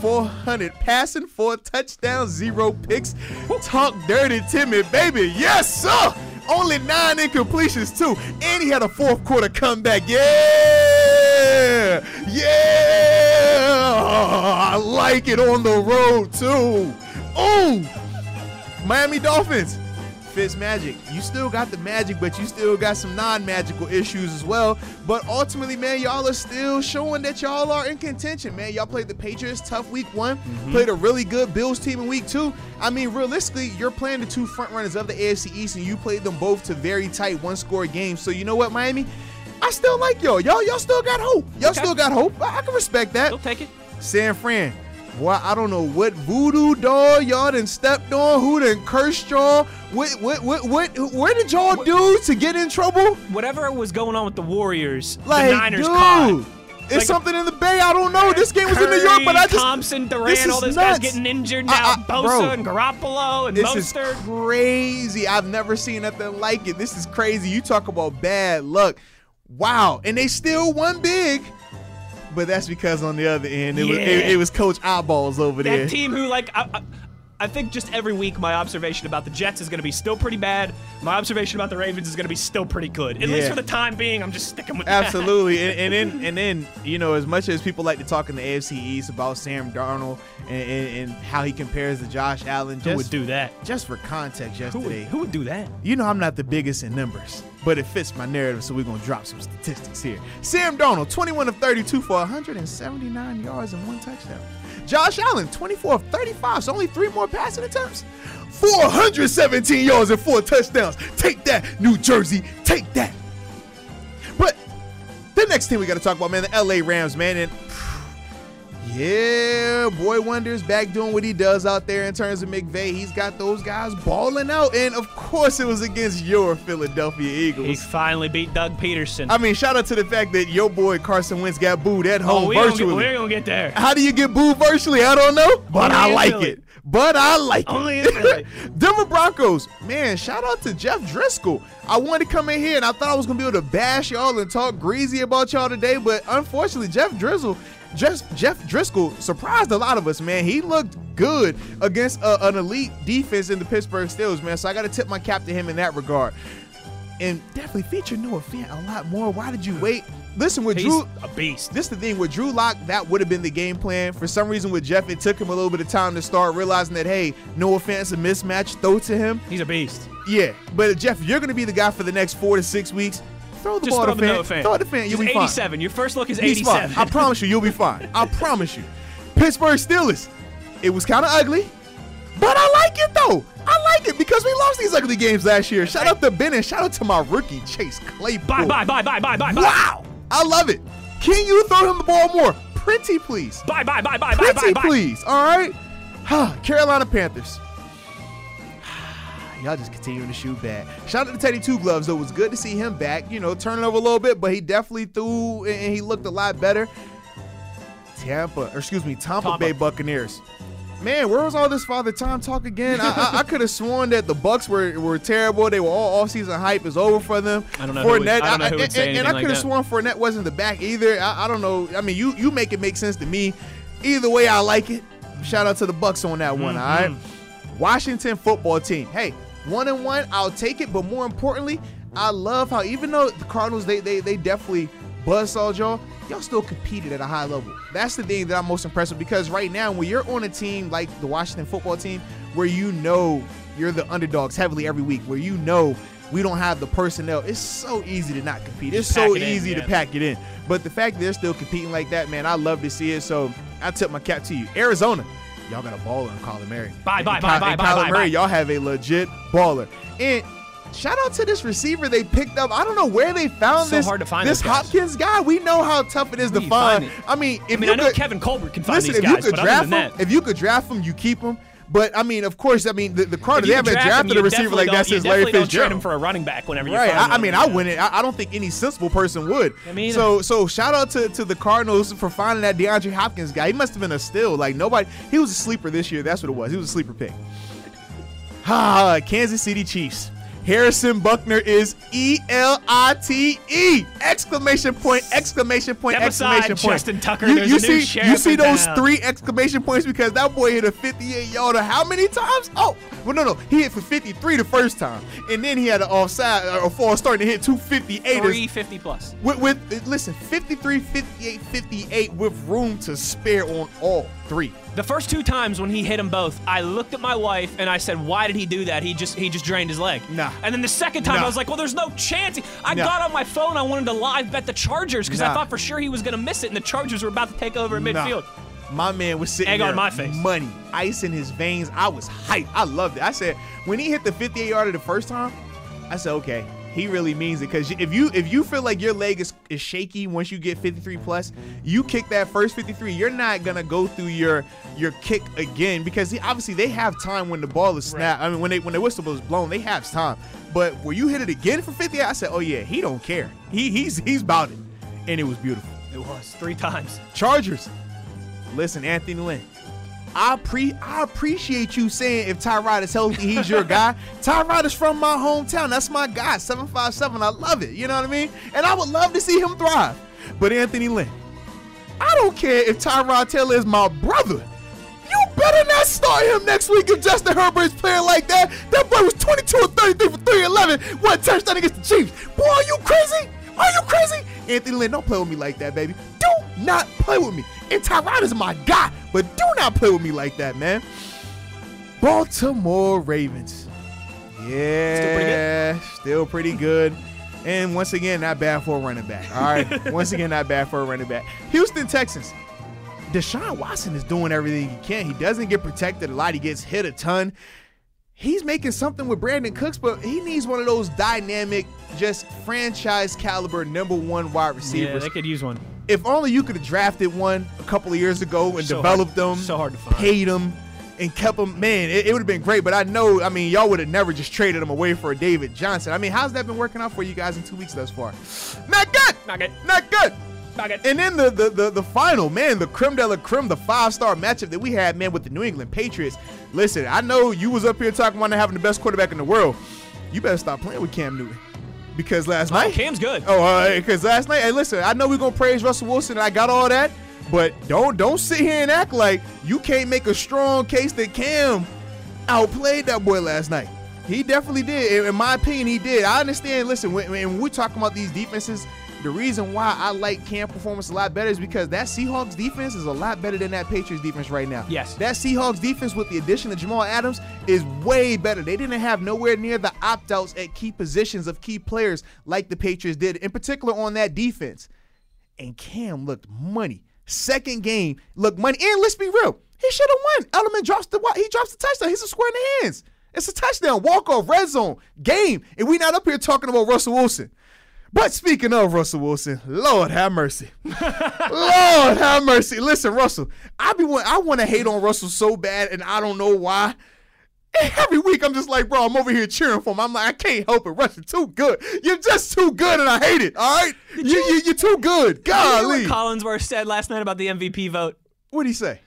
400 passing, four touchdowns, zero picks. Talk dirty, Timmy, baby. Yes, sir. Only nine incompletions, too. And he had a fourth quarter comeback. Yeah. Yeah. I like it on the road, too. Ooh. Miami Dolphins. Fitz Magic. You still got the magic, but you still got some non-magical issues as well. But ultimately, man, y'all are still showing that y'all are in contention, man. Y'all played the Patriots tough week one, mm-hmm. played a really good Bills team in week two. I mean, realistically, you're playing the two front runners of the AFC East, and you played them both to very tight one-score games. So you know what, Miami? I still like y'all. Y'all, y'all still got hope. Y'all Okay. still got hope. I, I can respect that. They'll take it. San Fran. Boy, I don't know what voodoo doll y'all done stepped on, who done cursed y'all. What, what, what, what, where did y'all do to get in trouble? Whatever was going on with the Warriors, Like, the Niners dude, caught. it's Like- something in the Bay. I don't know. This game was in New York, but I Curry, just Thompson, this is all those nuts. guys getting injured now. I- Bosa bro, and Garoppolo and This is crazy. I've never seen nothing like it. This is crazy. You talk about bad luck. Wow. And they still won big. But that's because on the other end, it, was, it, it was Coach Eyeballs over there. That team who, like, I, I, I think just every week my observation about the Jets is going to be still pretty bad. My observation about the Ravens is going to be still pretty good. At least for the time being, I'm just sticking with that. Absolutely, and, and then (laughs) and then you know, as much as people like to talk in the AFC East about Sam Darnold and, and, and how he compares to Josh Allen, just Who would do that? just for context, Who would, yesterday, who would do that? you know I'm not the biggest in numbers, but it fits my narrative, so we're gonna drop some statistics here. Sam Darnold, 21 of 32 for 179 yards and one touchdown. Josh Allen, 24 of 35, so only three more passing attempts. 417 yards and four touchdowns. Take that, New Jersey. Take that. But the next thing we got to talk about, man, the LA Rams, man, and yeah, boy wonders back doing what he does out there in terms of McVay. He's got those guys balling out, and of course, it was against your Philadelphia Eagles. He finally beat Doug Pederson. I mean, shout out to the fact that your boy Carson Wentz got booed at home oh, we virtually. get, we're going to get there. How do you get booed virtually? I don't know, but Only I like Philly. it. But I like Only it. (laughs) Denver Broncos, man, shout out to Jeff Driskel. I wanted to come in here and I thought I was gonna be able to bash y'all and talk greasy about y'all today, but unfortunately, Jeff Drizzle, Jeff, Jeff Driskel surprised a lot of us, man. He looked good against uh, an elite defense in the Pittsburgh Steelers, man. So I got to tip my cap to him in that regard. And definitely feature Noah Fant a lot more. Why did you wait? Listen, with He's Drew, a beast. this is the thing with Drew Lock, that would have been the game plan. For some reason with Jeff, it took him a little bit of time to start realizing that, hey, no offense, a mismatch, throw to him. He's a beast. Yeah, but Jeff, you're going to be the guy for the next four to six weeks. Throw the Just ball throw to the fan. Fan. Throw it to fan. You'll be fine. 87. Your first look is He's 87. fine. I promise you, you'll be fine. I promise you. Pittsburgh Steelers. It was kind of ugly, but I like it though. I like it because we lost these ugly games last year. Shout out to Ben and shout out to my rookie Chase Claypool. Bye, bye, bye, bye, bye, bye, bye. Wow, I love it. Can you throw him the ball more? Pretty please. Bye, bye, bye, bye, bye, Pretty bye, bye. please. All right. (sighs) Carolina Panthers. Y'all just continuing to shoot bad. Shout out to Teddy Two Gloves though. It was good to see him back. You know, turning over a little bit, but he definitely threw and he looked a lot better. Tampa, or excuse me, Tampa, Tampa. Bay Buccaneers. Man, where was all this father time talk again? I, I, I could have (laughs) sworn that the Bucks were, were terrible. They were all offseason hype is over for them. I don't know who would- Fournette, I don't know would and, and- I could have sworn Fournette wasn't the back either. I, I don't know. I mean, you you make it make sense to me. Either way, I like it. Shout out to the Bucks on that one. All right. Mm-hmm. Washington football team. Hey, one and one, I'll take it. But more importantly, I love how even though the Cardinals they they they definitely buzzsawed y'all, y'all still competed at a high level. That's the thing that I'm most impressed with because right now when you're on a team like the Washington football team, where you know you're the underdogs heavily every week, where you know we don't have the personnel, it's so easy to not compete. It's so it in, easy to pack it in. But the fact that they're still competing like that, man, I love to see it. So I tip my cap to you. Arizona, y'all got a baller in Kyler Murray. Bye, bye, bye, bye, bye, Kyler bye, Murray, bye. y'all have a legit baller. And shout out to this receiver they picked up. I don't know where they found So this. hard to find this. Hopkins guy. We know how tough it is Where to you find find. it? I mean, if I mean, you I know could, Kevin Colbert can find listen, these if you guys, could but other draft than him, that, if you could draft him, you keep him. But I mean, of course, I mean the, the Cardinals—they haven't draft him, drafted you a receiver like that since Larry definitely don't trade him for a running back whenever you Right. I, I mean, I wouldn't. I, I don't think any sensible person would. I mean- so so shout out to, to the Cardinals for finding that DeAndre Hopkins guy. He must have been a steal. Like nobody. He was a sleeper this year. That's what it was. He was a sleeper pick. (sighs) Ah, Kansas City Chiefs. Harrison Butker is E L I T E! Exclamation point! Exclamation point! Step aside, exclamation point! Justin Tucker. You, you a see, you see those town. three exclamation points because that boy hit a 58 yarder how many times? Oh, well, no, no, he hit for 53 the first time, and then he had an offside or a false start and hit two 58ers. 350 plus. With, with listen, 53, 58, 58 with room to spare on all three. The first two times when he hit them both, I looked at my wife and I said, "Why did he do that? He just he just drained his leg." Nah. And then the second time, Nah. I was like, "Well, there's no chance." I Nah. got on my phone. I wanted to live bet the Chargers because I thought for sure he was gonna miss it, and the Chargers were about to take over in Nah. midfield. My man was sitting Egg there, on my face. money, ice in his veins. I was hyped. I loved it. I said when he hit the 58 yarder the first time, I said, okay, he really means it. Because if you if you feel like your leg is, is shaky once you get 53 plus, you kick that first 53, you're not gonna go through your your kick again because he, obviously they have time when the ball is snapped. I mean when they when the whistle is blown, they have time. But when you hit it again for 50 I said, oh yeah, he don't care. He he's he's about it, and it was beautiful. It was three times. Chargers. Listen, Anthony Lynn. I pre I appreciate you saying if Tyrod is healthy, he's your guy. (laughs) Tyrod is from my hometown. That's my guy. 757. I love it. You know what I mean? And I would love to see him thrive. But Anthony Lynn, I don't care if Tyrod Taylor is my brother. You better not start him next week if Justin Herbert is playing like that. That boy was 22 or 33 for 311, one touchdown against the Chiefs. Boy, are you crazy? Are you crazy? Anthony Lynn, don't play with me like that, baby. Do not play with me. And Tyrod is my guy, but do not play with me like that, man. Baltimore Ravens. Yeah, still pretty good. And once again, not bad for a running back. All right. (laughs) once again, not bad for a running back. Houston Texans. Deshaun Watson is doing everything he can. He doesn't get protected a lot. He gets hit a ton. He's making something with Brandin Cooks, but he needs one of those dynamic, just franchise caliber number one wide receivers. Yeah, receivers. they could use one. If only you could have drafted one a couple of years ago and So developed hard- them, so hard to find. paid them, and kept them. Man, it, it would have been great. But I know, I mean, y'all would have never just traded him away for a David Johnson. I mean, how's that been working out for you guys in two weeks thus far? Not good. Not good. Not good. Not good. And then the, the the the final, man, the creme de la creme, the five star matchup that we had, man, with the New England Patriots. Listen, I know you was up here talking about having the best quarterback in the world. You better stop playing with Cam Newton because last Oh, night, Cam's good. Oh, because last night, hey, listen, I know we're gonna praise Russell Wilson, and I got all that, but don't don't sit here and act like you can't make a strong case that Cam outplayed that boy last night. He definitely did. In- In my opinion, he did. I understand. Listen, when, when we're talking about these defenses, the reason why I like Cam performance a lot better is because that Seahawks defense is a lot better than that Patriots defense right now. Yes. That Seahawks defense with the addition of Jamal Adams is way better. They didn't have nowhere near the opt outs at key positions of key players like the Patriots did, in particular on that defense. And Cam looked money. Second game looked money. And let's be real, he should have won. Element drops the he drops the touchdown. He's a square in the hands. It's a touchdown, walk off, red zone, game. And we not up here talking about Russell Wilson. But speaking of Russell Wilson, Lord have mercy. Lord have mercy. Listen, Russell, I be want, I want to hate on Russell so bad, and I don't know why. Every week I'm just like, bro, I'm over here cheering for him. I'm like, I can't help it. Russell, too good. You're just too good, and I hate it. All right, you, you, you're too good. Did you what Collinsworth said last night about the MVP vote? what did he say?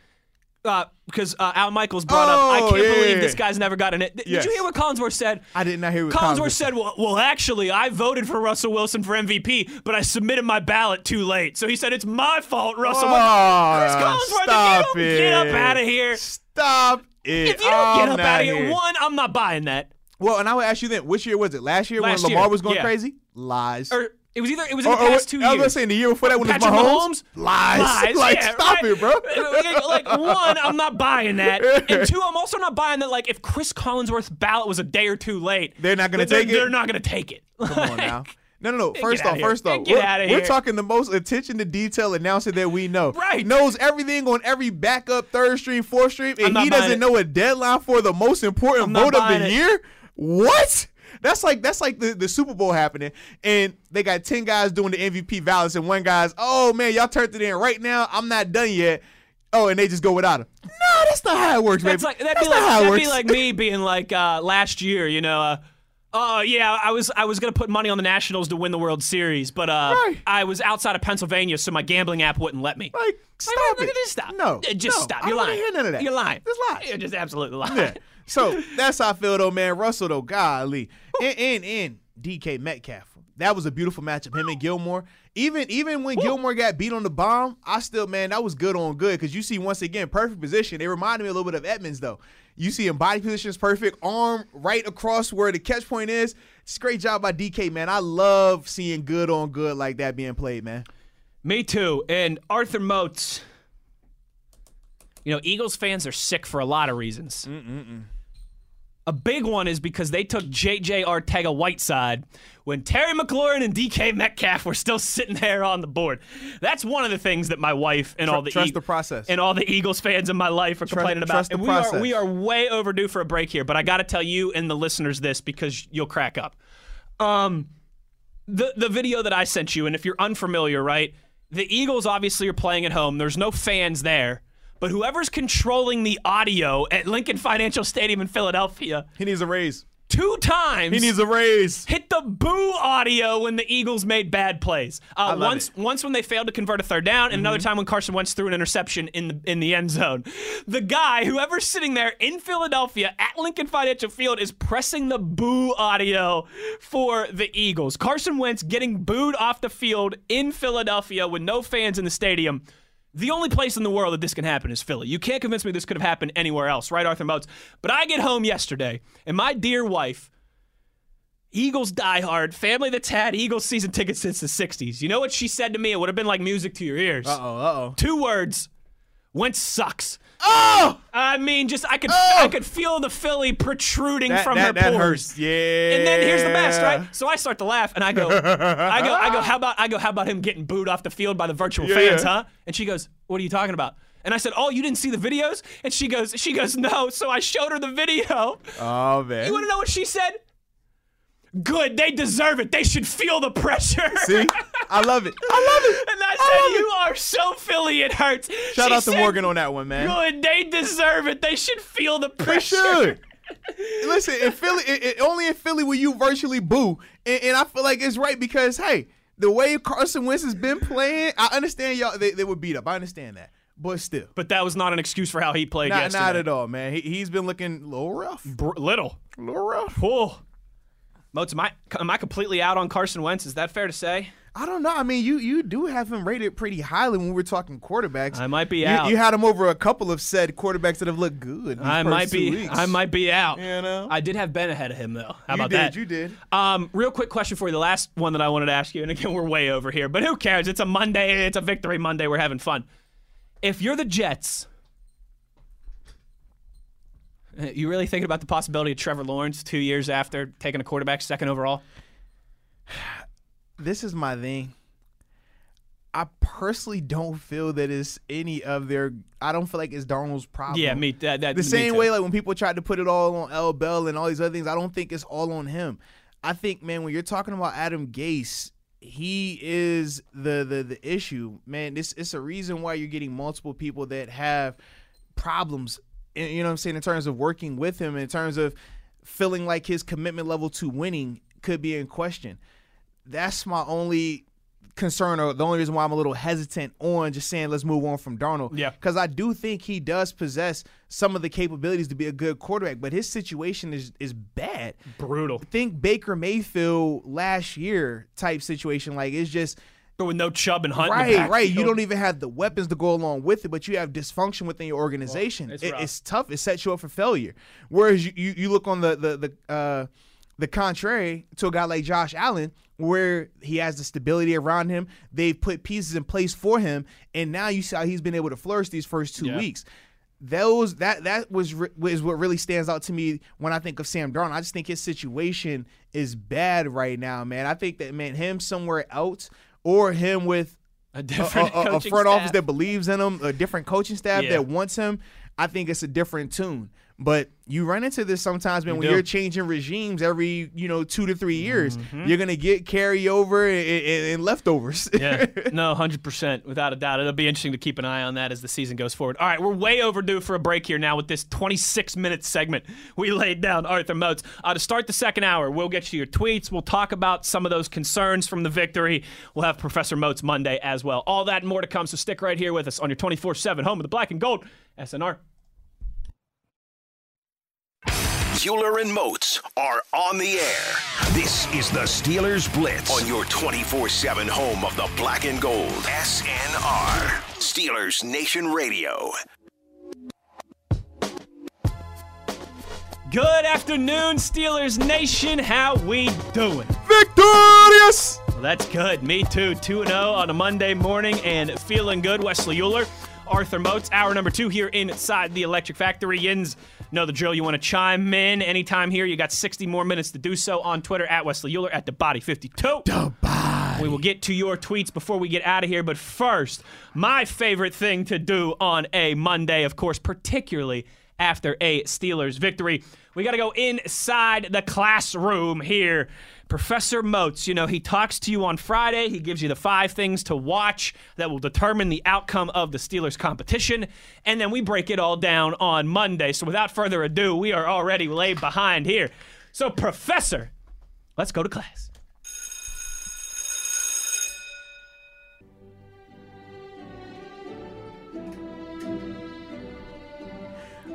Uh, because uh, Al Michaels brought up, I Oh, can't yeah, believe yeah, this guy's never gotten it. Did Yes. you hear what Collinsworth said? I did not hear what Collinsworth Collinsworth said, well, well, actually, I voted for Russell Wilson for MVP, but I submitted my ballot too late. So he said, it's my fault, Russell. Oh, Chris Collinsworth, stop if you don't get up out of here, Stop it. if you don't I'm get up out of here, here. one, I'm not buying that. Well, and I would ask you then, which year was it? Last year Last when Lamar year, was going yeah. crazy? Lies. Or it was either, it was in the or past two I was years. gonna say in the year before that when it was Patrick Mahomes. Mahomes? Lies. Lies, (laughs) like, yeah, stop right. it, bro. like (laughs) one, I'm not buying that, and (laughs) two, I'm also not buying that. Like, if Chris Collinsworth's ballot was a day or two late, They're not gonna they're- take it? They're not gonna take it. Come on now. No, no, no. First off, first off, we're, we're talking the most attention to detail announcer that we know. Right. Knows everything on every backup third stream, fourth stream, and he doesn't it. know a deadline for the most important I'm vote of the it. year. What? That's like that's like the, the Super Bowl happening, and they got ten guys doing the MVP ballots, and one guy's, oh man, y'all turned it in right now. I'm not done yet. Oh, and they just go without him. No, that's not how it works, That's baby. like that'd that's be not like how it that'd works. be like me (laughs) being like uh, last year, you know. Uh, Oh yeah, I was I was gonna put money on the Nationals to win the World Series, but uh, Right. I was outside of Pennsylvania, so my gambling app wouldn't let me. Like, stop Like, it. Just stop. No, just no, stop. You're lying. hear none of that. You're lying. Just lie. You're just absolutely lying. Yeah. So that's how I feel though, man. Russell though, golly, and and, and DK Metcalf. That was a beautiful matchup. Him and Gilmore. Even even when Gilmore got beat on the bomb, I still man that was good on good because you see once again perfect position. They reminded me a little bit of Edmunds though. You see him body positions perfect, arm right across where the catch point is. It's a great job by DK, man. I love seeing good on good like that being played, man. Me too. And Arthur Moats. You know, Eagles fans are sick for a lot of reasons. A big one is because they took J.J. Arcega-Whiteside when Terry McLaurin and DK Metcalf were still sitting there on the board. That's one of the things that my wife and all the trust the process. and all the Eagles fans in my life are complaining about. trust the and we process. are we are way overdue for a break here. But I got to tell you and the listeners this because you'll crack up. Um, the the video that I sent you, and if you're unfamiliar, right, the Eagles obviously are playing at home. There's no fans there, but whoever's controlling the audio at Lincoln Financial Stadium in Philadelphia, He needs a raise. two times He needs a raise. hit the boo audio when the Eagles made bad plays. Uh, once, it. Mm-hmm. once when they failed to convert a third down, and another time when Carson Wentz threw an interception in the in the end zone. The guy, whoever's sitting there in Philadelphia at Lincoln Financial Field, is pressing the boo audio for the Eagles. Carson Wentz getting booed off the field in Philadelphia with no fans in the stadium. The only place in the world that this can happen is Philly. You can't convince me this could have happened anywhere else, right, Arthur Moats? But I get home yesterday, and my dear wife, Eagles diehard, family that's had Eagles season tickets since the 60s. You know what she said to me? It would have been like music to your ears. Uh oh, uh oh. Two words. Wentz sucks. Oh! I mean, just I could Oh! I could feel the Philly protruding That, from that, her that pores. hurts. Yeah. And then here's the best, right? So I start to laugh, and I go, I go, I go. (laughs) How about I go? How about him getting booed off the field by the virtual Yeah, fans, yeah. huh? And she goes, What are you talking about? And I said, Oh, you didn't see the videos? And she goes, She goes, No. So I showed her the video. Oh man. You want to know what she said? Good. They deserve it. They should feel the pressure. See? I love it. I love it. And I I said, love it. You are so Philly. It hurts. Shout She out to said, Morgan on that one, man. Good. They deserve it. They should feel the They pressure. should. Listen, in Philly, it, it- only in Philly will you virtually boo, and, and I feel like it's right because hey, the way Carson Wentz has been playing, I understand y'all they, they were beat up. I understand that, but still, But that was not an excuse for how he played not yesterday. not at all, man. He, he's been looking a little rough, Br- little. a little rough. Oh. Moats, am I, am I completely out on Carson Wentz? Is that fair to say? I don't know. I mean, you you do have him rated pretty highly when we're talking quarterbacks. I might be you, out. You had him over a couple of said quarterbacks that have looked good. I might be. weeks. I might be out. You know? I did have Ben ahead of him though. How You about did, that? you did. Um, real quick question for you. The last one that I wanted to ask you, and again we're way over here, but who cares? It's a Monday. It's a victory Monday. We're having fun. If you're the Jets, Uh, you really thinking about the possibility of Trevor Lawrence two years after taking a quarterback second overall? this is my thing. I personally don't feel that it's any of their. I don't feel like it's Darnold's problem. Yeah, me. That, that the same way like when people tried to put it all on L Bell and all these other things. I don't think it's all on him. I think, man, when you're talking about Adam Gase, he is the the the issue, man. This it's a reason why you're getting multiple people that have problems. You know what I'm saying in terms of working with him, in terms of feeling like his commitment level to winning could be in question. That's my only concern, or the only reason why I'm a little hesitant on just saying let's move on from Darnold. Yeah. because I do think he does possess some of the capabilities to be a good quarterback, but his situation is is bad brutal, think Baker Mayfield last year type situation. Like it's just with no Chubb and Hunt. right, right. You don't even have the weapons to go along with it, but you have dysfunction within your organization. it's It- it's tough. It sets you up for failure. Whereas you, you, you look on the the the uh, the contrary to a guy like Josh Allen, where he has the stability around him. They've put pieces in place for him, and now you see how he's been able to flourish these first two Yeah. weeks. Those that that was re- is what really stands out to me when I think of Sam Darnold. I just think his situation is bad right now, man. I think that man him somewhere else or him with a a, different a- a coaching front office that believes in him, a different coaching staff Yeah. that wants him, I think it's a different tune. But you run into this sometimes, man, You when do. you're changing regimes every, you know, two to three years. You're gonna get carryover and, and, and leftovers. yeah, (laughs) no, hundred percent, without a doubt. It'll be interesting to keep an eye on that as the season goes forward. All right, we're way overdue for a break here now with this 26 minute segment we laid down. Arthur Moats. Uh, to start the second hour, we'll get you your tweets. We'll talk about some of those concerns from the victory. We'll have Professor Moats Monday as well. All that and more to come. So stick right here with us on your 24/7 home of the Black and Gold SNR. Bueller and Moats are on the air. This is the Steelers Blitz on your 24 7 home of the black and gold. SNR. Steelers Nation Radio. Good afternoon, Steelers Nation. How we doing? Victorious! Well, that's good. Me too. 2 0 on a Monday morning and feeling good. Wesley Uhler, Arthur Moats, hour number two here inside the Electric Factory. Yins, know the drill. You want to chime in anytime here? You got 60 more minutes to do so on Twitter at Wesley Uhler at the body 52. The body. We will get to your tweets before we get out of here. But first, my favorite thing to do on a Monday, of course, particularly after a Steelers victory, we got to go inside the classroom here. Professor Moats, you know, he talks to you on Friday. He gives you the five things to watch that will determine the outcome of the Steelers competition. And then we break it all down on Monday. So without further ado, we are already laid behind here. So, Professor, let's go to class.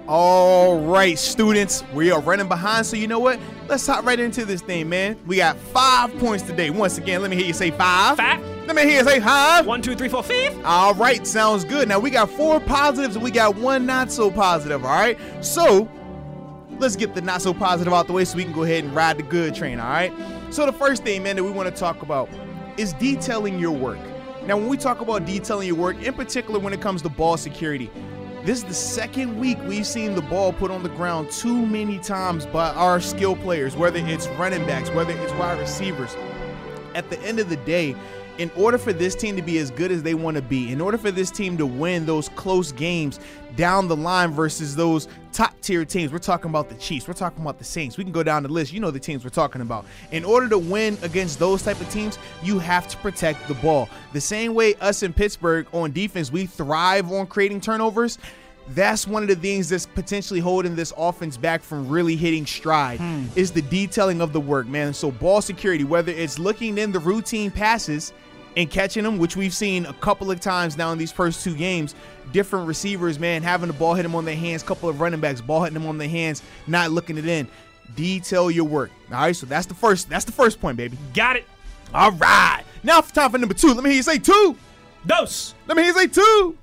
All right, students, we are running behind. So you know what? Let's hop right into this thing, man. We got five points today. Once again, let me hear you say five. Five. Let me hear you say hi. One, two, three, four, fifth. All right, sounds good. Now we got four positives and we got one not so positive. All right, so let's get the not so positive out the way so we can go ahead and ride the good train. All right. So the first thing, man, that we want to talk about is detailing your work. Now, when we talk about detailing your work, in particular when it comes to ball security, this is the second week we've seen the ball put on the ground too many times by our skill players, whether it's running backs, whether it's wide receivers. At the end of the day, in order for this team to be as good as they want to be, in order for this team to win those close games down the line versus those top tier teams, we're talking about the Chiefs, we're talking about the Saints. We can go down the list. You know the teams we're talking about. In order to win against those type of teams, you have to protect the ball. The same way us in Pittsburgh on defense, we thrive on creating turnovers that's one of the things that's potentially holding this offense back from really hitting stride hmm. is the detailing of the work, man. So ball security, whether it's looking in the routine passes and catching them, which we've seen a couple of times now in these first two games. Different receivers, man, having the ball hit them on their hands, couple of running backs, ball hitting them on their hands, not looking it in. Detail your work. All right, so that's the first. That's the first point, baby. Got it. All right. Now for time for number two. Let me hear you say two. Dos. Let me hear you say two.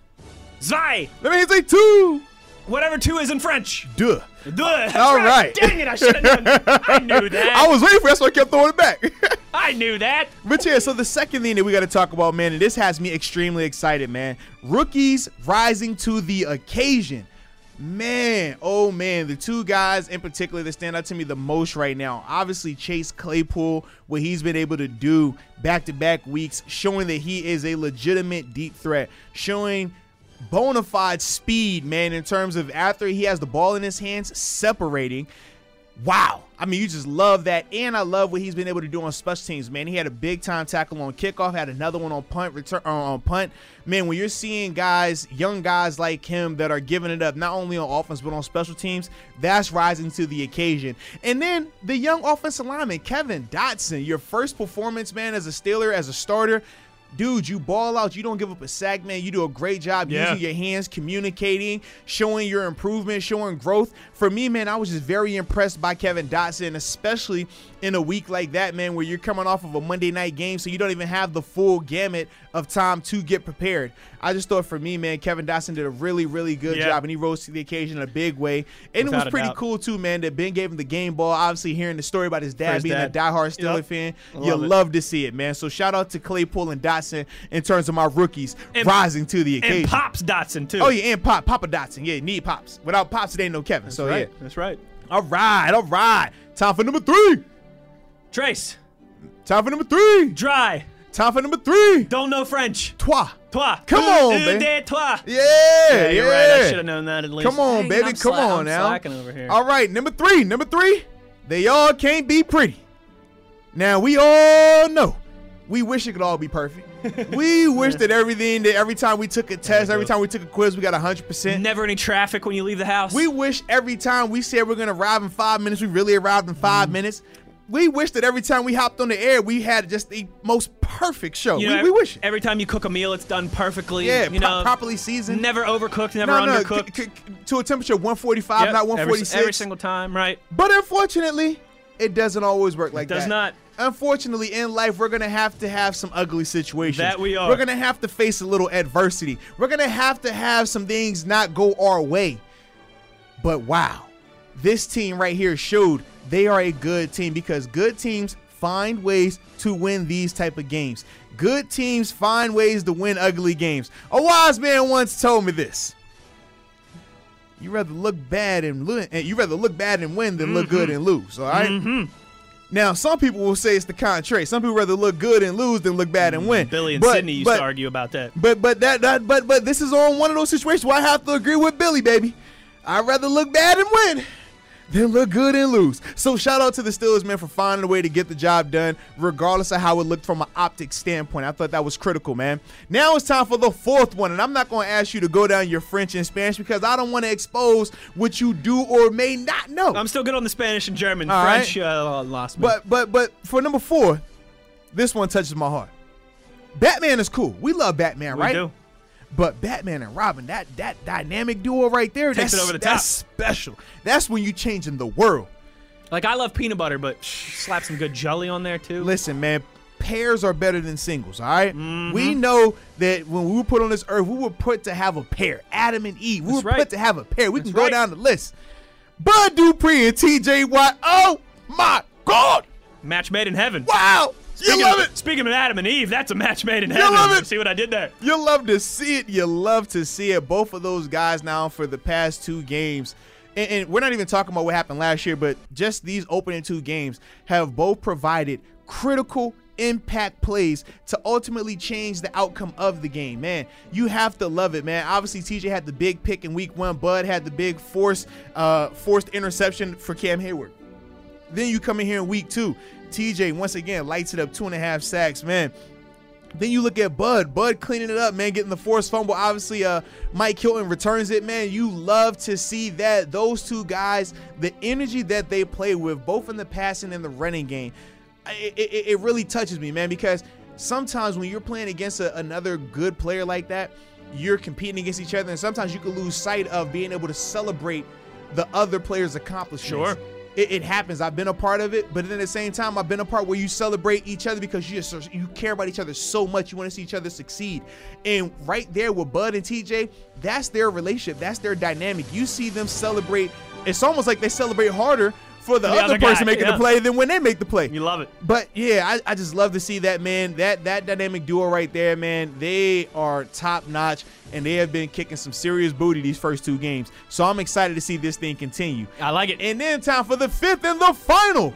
Zwei. Let me hear you say two. Whatever two is in French. Deux. Deux. All right. Dang it, I should have known. I knew (laughs) that. I was waiting for that, so I kept throwing it back. (laughs) I knew that. But yeah, so the second thing that we got to talk about, man, and this has me extremely excited, man. Rookies rising to the occasion. Man, oh man, the two guys in particular that stand out to me the most right now. Obviously, Chase Claypool, what he's been able to do back to back weeks, showing that he is a legitimate deep threat, showing bona fide speed, man, in terms of after he has the ball in his hands, separating. Wow. I mean, you just love that. And I love what he's been able to do on special teams, man. He had a big time tackle on kickoff, had another one on punt return uh, on punt. Man, when you're seeing guys, young guys like him that are giving it up not only on offense but on special teams, that's rising to the occasion. And then the young offensive lineman, Kevin Dotson, your first performance, man, as a Steeler, as a starter dude, you ball out. You don't give up a sack, man. You do a great job yeah. using your hands, communicating, showing your improvement, showing growth. For me, man, I was just very impressed by Kevin Dotson, especially in a week like that, man, where you're coming off of a Monday night game, so you don't even have the full gamut of time to get prepared. I just thought for me, man, Kevin Dotson did a really, really good yeah. job, and he rose to the occasion in a big way. And Without it was pretty cool too, man. That Ben gave him the game ball. Obviously, hearing the story about his dad his being dad. a diehard Steeler yep. fan, love you love to see it, man. So shout out to Claypool and Dotson in terms of my rookies and, rising to the occasion. And Pops Dotson too. Oh yeah, and Pop Papa Dotson. Yeah, need Pops. Without Pops, it ain't no Kevin. That's so right. yeah, that's right. All right, all right. Time for number three. Trace. Time for number three. Dry. Time for number three. Don't know French. Toi. Toi. Come on, baby. toi. Yeah, yeah, you're yeah. right. I should have known that at least. Come on, Dang, baby. I'm Come sla- on I'm now. slacking over here. All right, number three. Number three. They all can't be pretty. Now we all know. We wish it could all be perfect. (laughs) we wish that everything that every time we took a test, every time we took a quiz, we got 100%. Never any traffic when you leave the house. We wish every time we said we're going to arrive in five minutes, we really arrived in five mm. minutes we wish that every time we hopped on the air, we had just the most perfect show. You know, we, we, wish. Every time you cook a meal, it's done perfectly. Yeah, you pro- know, properly seasoned. Never overcooked, never no, no, undercooked. C- c- to a temperature 145, yep, not 146. Every, every, single time, right? But unfortunately, it doesn't always work like it does that. not. Unfortunately, in life, we're gonna have to have some ugly situations. That we are. We're gonna have to face a little adversity. We're gonna have to have some things not go our way. But wow, this team right here showed they are a good team because good teams find ways to win these type of games. Good teams find ways to win ugly games. A wise man once told me this. You rather look bad and you rather look bad and win than mm-hmm. look good mm-hmm. and lose. All right? mm-hmm. Now, some people will say it's the contrary. Some people rather look good and lose than look bad and win. Billy and but, Sydney used but, to argue about that. But but that, that but but this is on one of those situations where I have to agree with Billy, baby. I'd rather look bad and win then look good and lose. So shout out to the Steelers, man, for finding a way to get the job done, regardless of how it looked from an optic standpoint. I thought that was critical, man. Now it's time for the fourth one, and I'm not going to ask you to go down your French and Spanish because I don't want to expose what you do or may not know. I'm still good on the Spanish and German. All French right? uh, lost me. But but but for number four, this one touches my heart. Batman is cool. We love Batman, we right? Do. But Batman and Robin, that that dynamic duo right there, Takes that's, the that's special. That's when you changing the world. Like I love peanut butter, but slap some good jelly on there too. Listen, man, pairs are better than singles. All right? Mm-hmm. we know that when we were put on this earth, we were put to have a pair. Adam and Eve, we That's were right. put to have a pair. We That's can go right. down the list. Bud Dupree and T.J. Watt. Oh my God! Match made in heaven. Wow, Speaking you love of, it. Speaking of Adam and Eve, that's a match made in heaven. You love it. See what I did there? You love to see it. You love to see it. Both of those guys now for the past two games. And, and we're not even talking about what happened last year, but just these opening two games have both provided critical impact plays to ultimately change the outcome of the game. Man, you have to love it, man. Obviously, TJ had the big pick in week one. Bud had the big forced, uh, forced interception for Cam Heyward. Then you come in here in week two. TJ once again lights it up, two and a half sacks, man. Then you look at Bud. Bud cleaning it up, man, getting the forced fumble. Obviously, uh, Mike Hilton returns it, man. You love to see that. Those two guys, the energy that they play with, both in the passing and the running game, it, it, it really touches me, man, because sometimes when you're playing against a, another good player like that, you're competing against each other, and sometimes you can lose sight of being able to celebrate the other player's accomplishments. Sure. It, it happens. I've been a part of it, but then at the same time, I've been a part where you celebrate each other because you just you care about each other so much. You want to see each other succeed. And right there with Bud and TJ, that's their relationship. That's their dynamic. You see them celebrate. It's almost like they celebrate harder for the, The other, other guy, person making yeah. the play than when they make the play. You love it. But yeah, I, I just love to see that man. That that dynamic duo right there, man. They are top notch, and they have been kicking some serious booty these first two games. So I'm excited to see this thing continue. I like it. And then time for the fifth and the final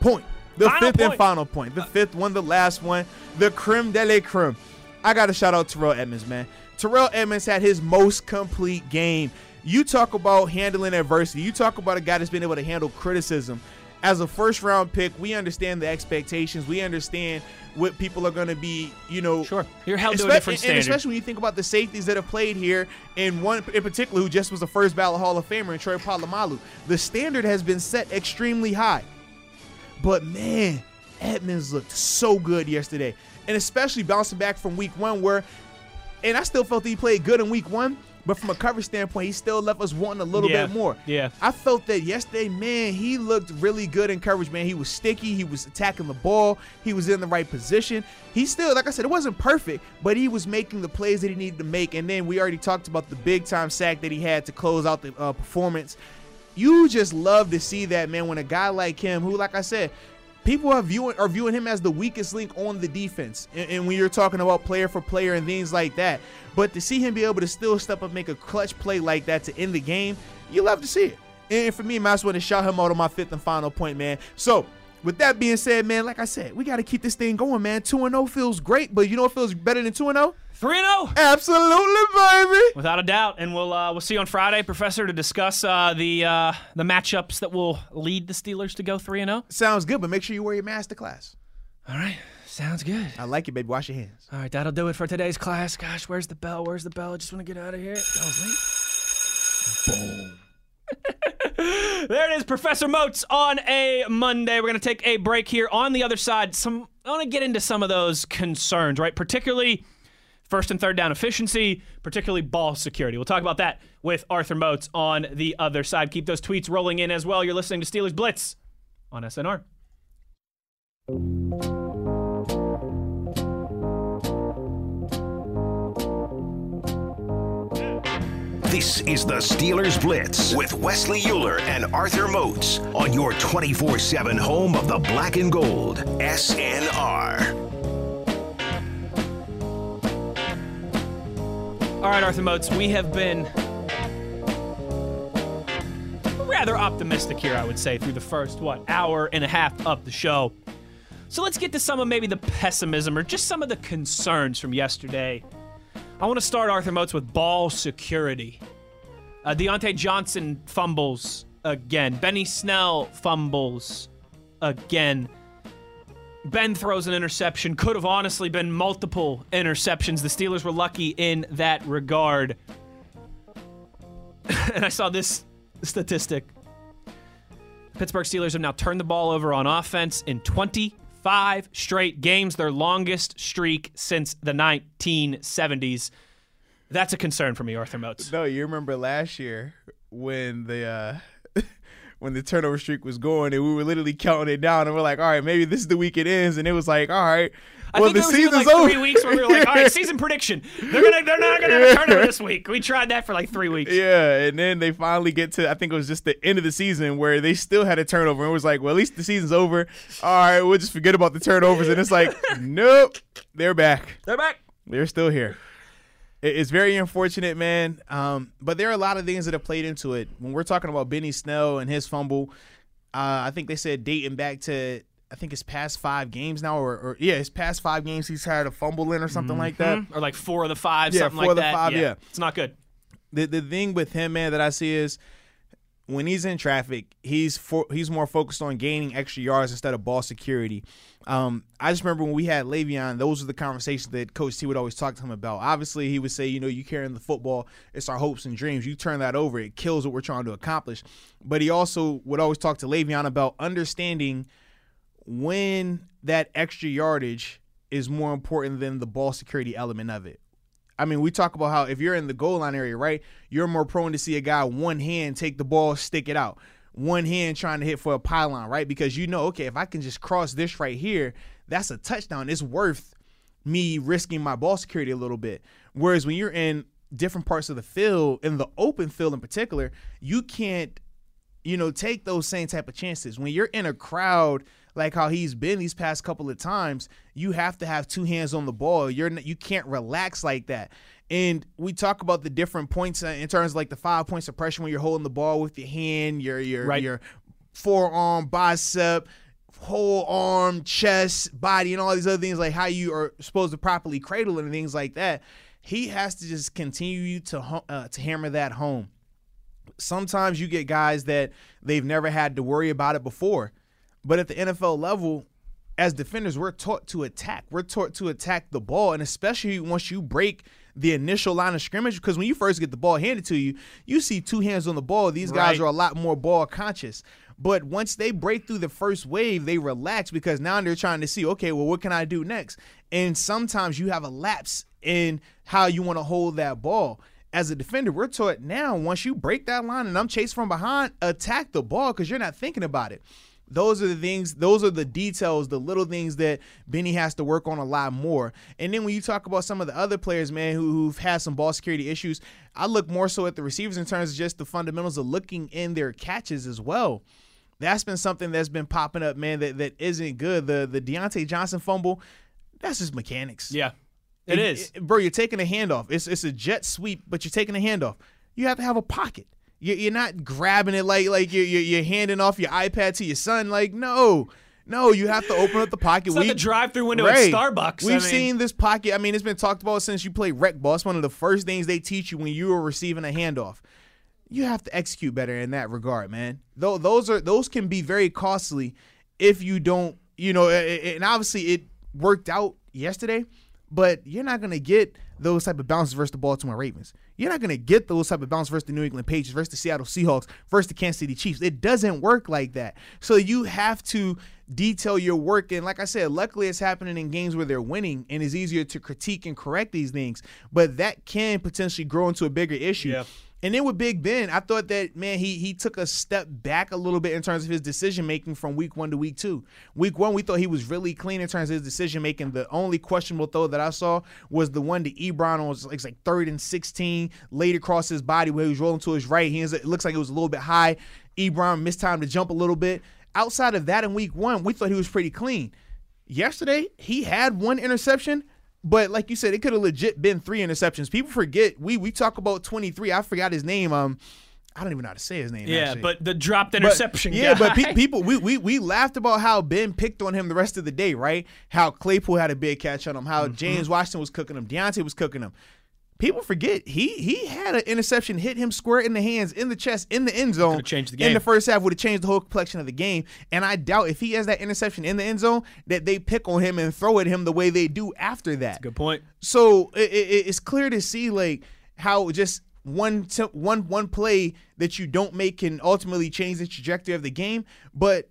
point. The Final fifth and final point. The uh. fifth one, the last one. The creme de la creme. I got to shout out Terrell Edmunds, man. Terrell Edmunds had his most complete game. You talk about handling adversity. You talk about a guy that's been able to handle criticism. As a first round pick, we understand the expectations. We understand what people are going to be, you know. Sure. You're held to a different and- standard. And especially when you think about the safeties that have played here, and one in particular who just was the first ballot Hall of Famer, in Troy Polamalu. The standard has been set extremely high. But man, Edmunds looked so good yesterday. And especially bouncing back from week one, where, and I still felt that he played good in week one, but from a coverage standpoint, he still left us wanting a little Yeah, bit more. yeah. I felt that yesterday, man, he looked really good in coverage, man. He was sticky, he was attacking the ball, he was in the right position. He still, like I said, it wasn't perfect, but he was making the plays that he needed to make. And then we already talked about the big time sack that he had to close out the uh, performance. You just love to see that, man, when a guy like him, who, like I said, people are viewing are viewing him as the weakest link on the defense. And, and when you're talking about player for player and things like that, but to see him be able to still step up, and make a clutch play like that to end the game, you love to see it. And for me, I just want to shout him out on my fifth and final point, man. So. With that being said, man, like I said, we got to keep this thing going, man. 2 0 feels great, but you know what feels better than 2 0? 3 0. Absolutely, baby. Without a doubt, and we'll uh, we'll see you on Friday, Professor, to discuss uh, the uh, the matchups that will lead the Steelers to go three and zero. Sounds good, but make sure you wear your mask to class. All right, sounds good. I like it, baby. Wash your hands. All right, that'll do it for today's class. Gosh, where's the bell? Where's the bell? I just want to get out of here. That was late. Boom. There it is, Professor Moats on a Monday. We're going to take a break here. On the other side, some I want to get into some of those concerns, right? Particularly first and third down efficiency, particularly ball security. We'll talk about that with Arthur Moats on the other side. Keep those tweets rolling in as well. You're listening to Steelers Blitz on SNR. This is the Steelers Blitz with Wesley Uhler and Arthur Moats on your 24 7 home of the black and gold. SNR. All right, Arthur Moats, we have been rather optimistic here, I would say, through the first, what, hour and a half of the show. So let's get to some of maybe the pessimism or just some of the concerns from yesterday. I want to start, Arthur Moats, with ball security. Uh, Diontae Johnson fumbles again. Benny Snell fumbles again. Ben throws an interception. Could have honestly been multiple interceptions. The Steelers were lucky in that regard. (laughs) and I saw this statistic. Pittsburgh Steelers have now turned the ball over on offense in 25 straight games, their longest streak since the 1970s. That's a concern for me, Arthur Moats. No, you remember last year when the uh when the turnover streak was going, and we were literally counting it down, and we're like, all right, maybe this is the week it ends, and it was like, all right, I well, the there was even, season's like over. three weeks where we were like, all right, (laughs) season prediction. They're gonna, they're not gonna have a turnover this week. We tried that for like three weeks. Yeah, and then they finally get to I think it was just the end of the season where they still had a turnover and it was like, well, at least the season's over. All right, we'll just forget about the turnovers. And it's like, (laughs) nope, they're back. They're back. They're still here. It- It's very unfortunate, man. Um, but there are a lot of things that have played into it. When we're talking about Benny Snell and his fumble, uh, I think they said dating back to I think his past five games now, or, or yeah, his past five games he's had a fumble in or something like that. Or like four of the five, Yeah, something four like of the that. five, yeah. It's not good. the the thing with him, man, that I see is when he's in traffic, he's for, he's more focused on gaining extra yards instead of ball security. Um, I just remember when we had Le'Veon, those were the conversations that Coach T would always talk to him about. Obviously, he would say, you know, you carrying the football, it's our hopes and dreams. You turn that over, it kills what we're trying to accomplish. But he also would always talk to Le'Veon about understanding when that extra yardage is more important than the ball security element of it. I mean, we talk about how if you're in the goal line area, right, you're more prone to see a guy one hand take the ball, stick it out, one hand trying to hit for a pylon, right? Because you know, okay, if I can just cross this right here, that's a touchdown. It's worth me risking my ball security a little bit. Whereas when you're in different parts of the field, in the open field in particular, you can't you know, take those same type of chances. When you're in a crowd like how he's been these past couple of times, you have to have two hands on the ball. You're you can't relax like that. And we talk about the different points uh, in terms of like the five points of pressure when you're holding the ball with your hand, your your Right. your forearm, bicep, whole arm, chest, body, and all these other things like how you are supposed to properly cradle and things like that. He has to just continue to uh, to hammer that home sometimes you get guys that they've never had to worry about it before. But at the NFL level, as defenders, we're taught to attack. We're taught to attack the ball, and especially once you break the initial line of scrimmage, because when you first get the ball handed to you, you see two hands on the ball. These guys Right. are a lot more ball conscious. But once they break through the first wave, they relax because now they're trying to see, okay, well, what can I do next? And sometimes you have a lapse in how you want to hold that ball as a defender, we're taught now once you break that line and I'm chased from behind, attack the ball because you're not thinking about it. Those are the things, those are the details, the little things that Benny has to work on a lot more. And then when you talk about some of the other players, man, who, who've had some ball security issues, I look more so at the receivers in terms of just the fundamentals of looking in their catches as well. That's been something that's been popping up, man, that, that isn't good. The the Diontae Johnson fumble, that's just mechanics. Yeah, it is. Eh, bro. You're taking a handoff. It's it's a jet sweep, but you're taking a handoff. You have to have a pocket. You- You're not grabbing it like like you're you're handing off your iPad to your son. Like no, no. You have to open up the pocket. It's not the drive-through window at Starbucks. We've mean- seen this pocket. I mean, it's been talked about since you play rec ball. It's one of the first things they teach you when you are receiving a handoff. You have to execute better in that regard, man. Though those are those can be very costly if you don't, you know. And obviously, it worked out yesterday, but you're not gonna get those type of bounces versus the Baltimore Ravens. You're not gonna get those type of bounces versus the New England Patriots, versus the Seattle Seahawks, versus the Kansas City Chiefs. It doesn't work like that. So you have to detail your work. And like I said, luckily it's happening in games where they're winning and it's easier to critique and correct these things. But that can potentially grow into a bigger issue. Yeah. And then with Big Ben, I thought that man, he he took a step back a little bit in terms of his decision making from week one to week two. Week one, we thought he was really clean in terms of his decision making. The only questionable throw that I saw was the one to Ebron like, it's like third and sixteen, laid across his body where he was rolling to his right. He it looks like it was a little bit high. Ebron missed time to jump a little bit. Outside of that, in week one, we thought he was pretty clean. Yesterday, he had one interception. But like you said, it could have legit been three interceptions. People forget we we talk about twenty three. I forgot his name. Um, I don't even know how to say his name. yeah, actually. but the dropped But- interception. yeah, but pe- (laughs) people we, we we laughed about how Ben picked on him the rest of the day, right? How Claypool had a big catch on him, how Mm-hmm. James Washington was cooking him, Diontae was cooking him. People forget he he had an interception hit him square in the hands, in the chest, in the end zone. Changed the In the first half would have changed the whole complexion of the game. And I doubt if he has that interception in the end zone that they pick on him and throw at him the way they do after that. Good point. So it, it, it's clear to see like how just one t- one one play that you don't make can ultimately change the trajectory of the game. But